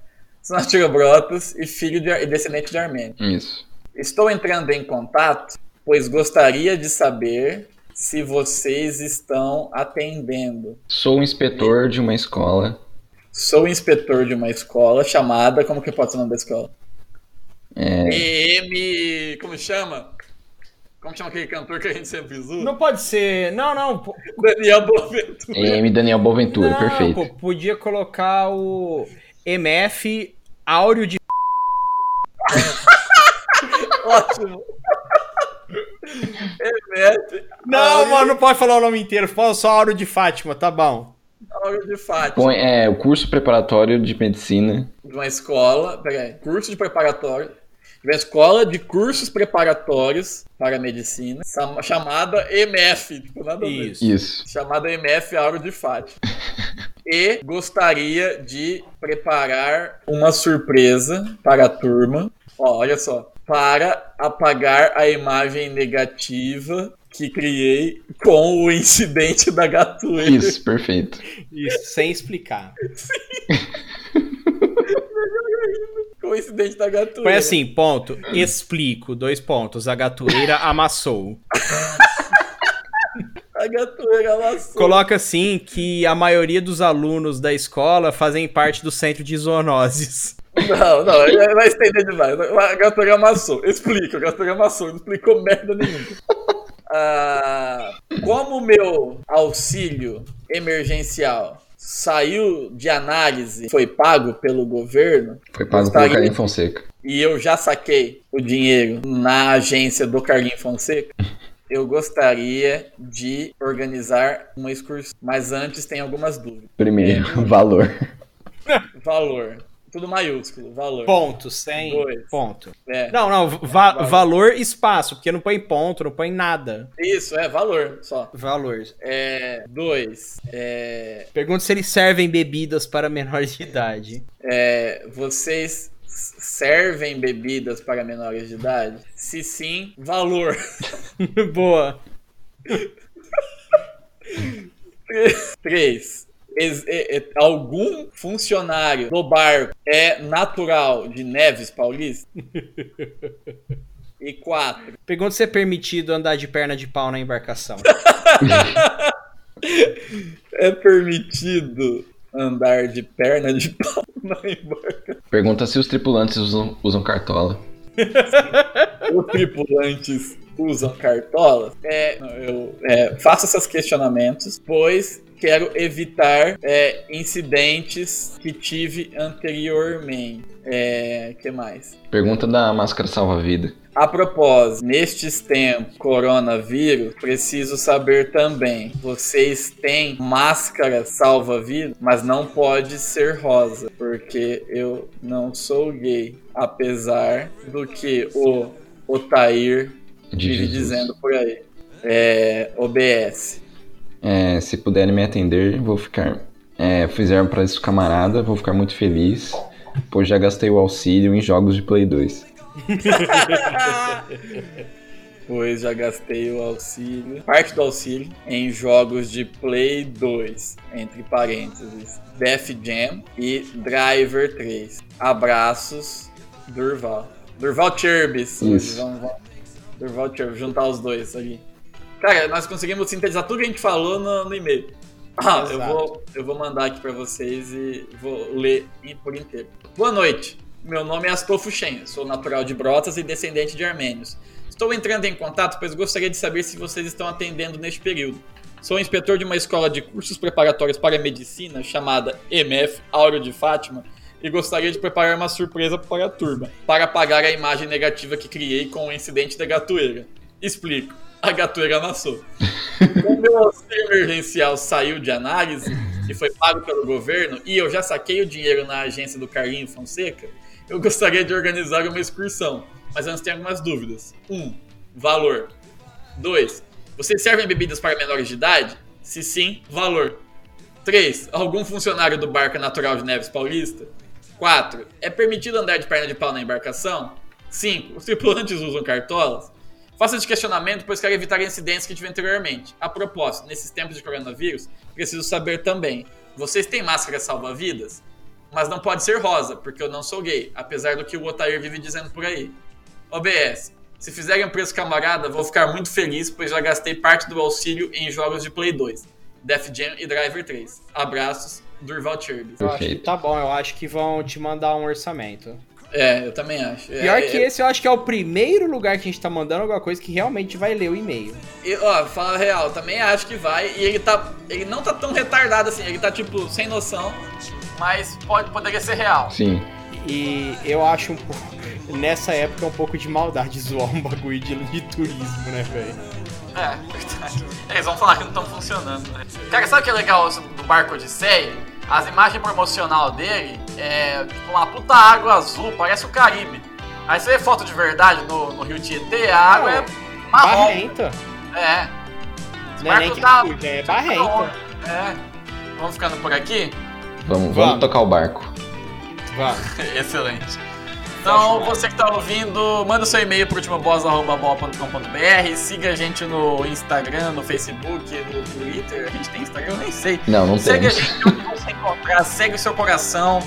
Sonatira Brotas e filho de, e descendente de Armênio. Isso. Estou entrando em contato, pois gostaria de saber se vocês estão atendendo. Sou inspetor de uma escola. Sou inspetor de uma escola chamada. Como que pode ser o nome da escola? É, EM. Como chama? Como chama aquele cantor que a gente sempre zoa? Não pode ser. Não, não. Daniel Boaventura. M. Daniel Boaventura, não, perfeito. pô, podia colocar o MF Áureo de. Ótimo. EMF. Não, mano, não pode falar o nome inteiro. Fala só Áureo de Fátima, tá bom. Áureo de Fátima. É, o curso preparatório de medicina. de uma escola, peraí, curso de preparatório, de uma escola de cursos preparatórios para medicina, chamada MF, tipo, nada. Isso. Isso. chamada MF Auro de Fátima. e gostaria de preparar uma surpresa para a turma. Ó, olha só, para apagar a imagem negativa que criei com o incidente da gatueira. Isso, perfeito. Isso, sem explicar. Com o incidente da gatueira. Foi assim, ponto. Explico, dois pontos. A gatoeira amassou. A gatueira amassou. Coloca assim que a maioria dos alunos da escola fazem parte do centro de zoonoses. Não, não, ele vai estender demais. A gatueira amassou. Explica, a gatueira amassou. Não explicou merda nenhuma. Ah, como o meu auxílio emergencial saiu de análise, foi pago pelo governo, Foi pago pelo Carlinhos Fonseca. e eu já saquei o dinheiro na agência do Carlinhos Fonseca, eu gostaria de organizar uma excursão. Mas antes tem algumas dúvidas. Primeiro, valor. Valor. Tudo maiúsculo, valor. Ponto, sem Dois. ponto. É. Não, não, va- valor espaço, porque não põe ponto, não põe nada. Isso, é valor só. Valor. É, dois, é, Pergunta se eles servem bebidas para menores de idade. é, vocês servem bebidas para menores de idade? Se sim, valor. Boa. Três, é- é- algum funcionário do barco é natural de Neves Paulista? E quatro, Pergunta se é permitido andar de perna de pau na embarcação. é permitido andar de perna de pau na embarcação? Pergunta se os tripulantes usam, usam cartola. Os tripulantes usam cartola? É, eu é, faço esses questionamentos, pois quero evitar é, incidentes que tive anteriormente. É, que mais? Pergunta da máscara salva-vida. A propósito, nestes tempos coronavírus, preciso saber também: vocês têm máscara salva-vida, mas não pode ser rosa, porque eu não sou gay, apesar do que o Otair vive dizendo por aí. É, OBS. É, se puderem me atender, vou ficar. É, fizeram pra isso camarada, vou ficar muito feliz, pois já gastei o auxílio em jogos de Play 2. Pois já gastei o auxílio, parte do auxílio, em jogos de Play 2, entre parênteses, Def Jam e Driver 3. Abraços, Durval. Durval Cherbis. Isso. Vamos, vamos. Durval Cherbis, juntar os dois ali. Cara, nós conseguimos sintetizar tudo que a gente falou no, no e-mail. Ah, eu vou, eu vou mandar aqui pra vocês e vou ler por inteiro. Boa noite. Meu nome é Astolfo Shen, sou natural de Brotas e descendente de armênios. Estou entrando em contato, pois gostaria de saber se vocês estão atendendo neste período. Sou inspetor de uma escola de cursos preparatórios para medicina chamada MF Áureo de Fátima e gostaria de preparar uma surpresa para a turma, para apagar a imagem negativa que criei com o incidente da gatoeira. Explico. A gatoeira amassou. Como meu auxílio emergencial saiu de análise e foi pago pelo governo e eu já saquei o dinheiro na agência do Carlinho Fonseca, eu gostaria de organizar uma excursão, mas antes tem algumas dúvidas. 1. Um, valor. 2. Vocês servem bebidas para menores de idade? Se sim, valor. 3. Algum funcionário do barco é natural de Neves Paulista? 4. É permitido andar de perna de pau na embarcação? 5. Os tripulantes usam cartolas? Faça esse questionamento, pois quero evitar incidentes que tive anteriormente. A propósito, nesses tempos de coronavírus, preciso saber também: vocês têm máscara salva-vidas? mas não pode ser rosa, porque eu não sou gay, apesar do que o Otair vive dizendo por aí. OBS, se fizerem preço camarada, vou ficar muito feliz, pois já gastei parte do auxílio em jogos de Play 2, Def Jam e Driver 3. Abraços, Durval Chirby. Eu acho que tá bom, eu acho que vão te mandar um orçamento. É, eu também acho. Pior é, que é, esse, eu acho que é o primeiro lugar que a gente tá mandando alguma coisa que realmente vai ler o e-mail. E, ó, fala real, também acho que vai. E ele tá. Ele não tá tão retardado assim, ele tá tipo sem noção, mas pode, poderia ser real. Sim. E eu acho um pouco. Nessa época é um pouco de maldade zoar um bagulho de, de turismo, né, velho? É, verdade. Eles vão falar que não estão funcionando, né? Cara, sabe o que é legal do barco Odisseia? As imagens promocional dele é tipo uma puta água azul, parece o Caribe. Aí você vê foto de verdade no, no Rio Tietê, a água é marrom. Barrenta. É. Não é nem barco que tá- é barrenta. É. Vamos ficando por aqui? Vamos, vamos Vamos. tocar o barco. Vá. Excelente. Então, você que tá ouvindo, manda seu e-mail pro ultimoboss.com.br, siga a gente no Instagram, no Facebook, no Twitter. A gente tem Instagram? Eu nem sei. Não, não Segue a temos. gente onde você encontrar, segue o seu coração,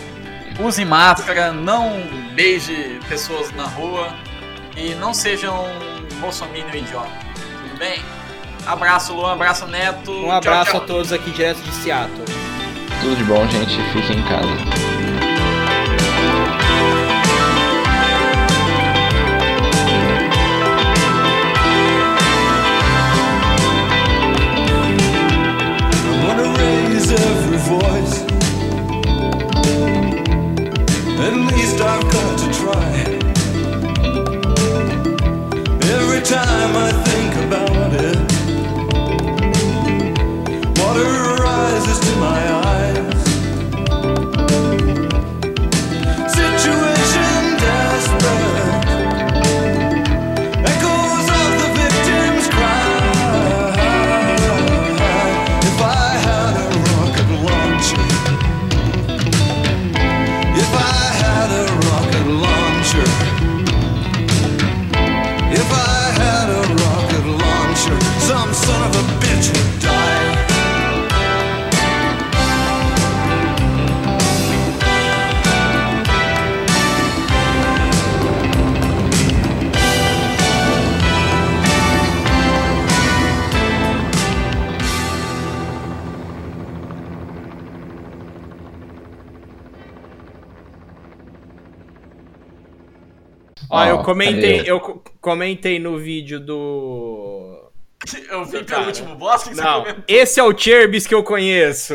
use máscara, não beije pessoas na rua e não seja um bolsominion idiota. Tudo bem? Abraço, Luan, abraço, Neto. Um abraço tchau, a todos aqui direto de Seattle. Tudo de bom, gente. Fiquem em casa. Voice. At least I've got to try. Every time I think about it, water rises to my eyes. Ó, eu comentei, eu co- comentei no vídeo do. Eu vi pelo último boss que você Não, comentou. esse é o Cherbis que eu conheço.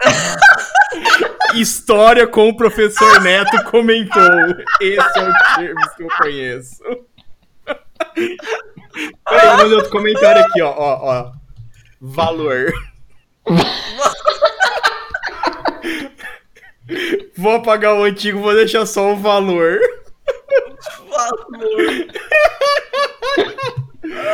História com o professor Neto comentou. Esse é o Cherbis que eu conheço. Peraí, vou fazer outro comentário aqui, ó, ó, ó. Valor. Vou apagar o antigo, vou deixar só o valor. Baltimore.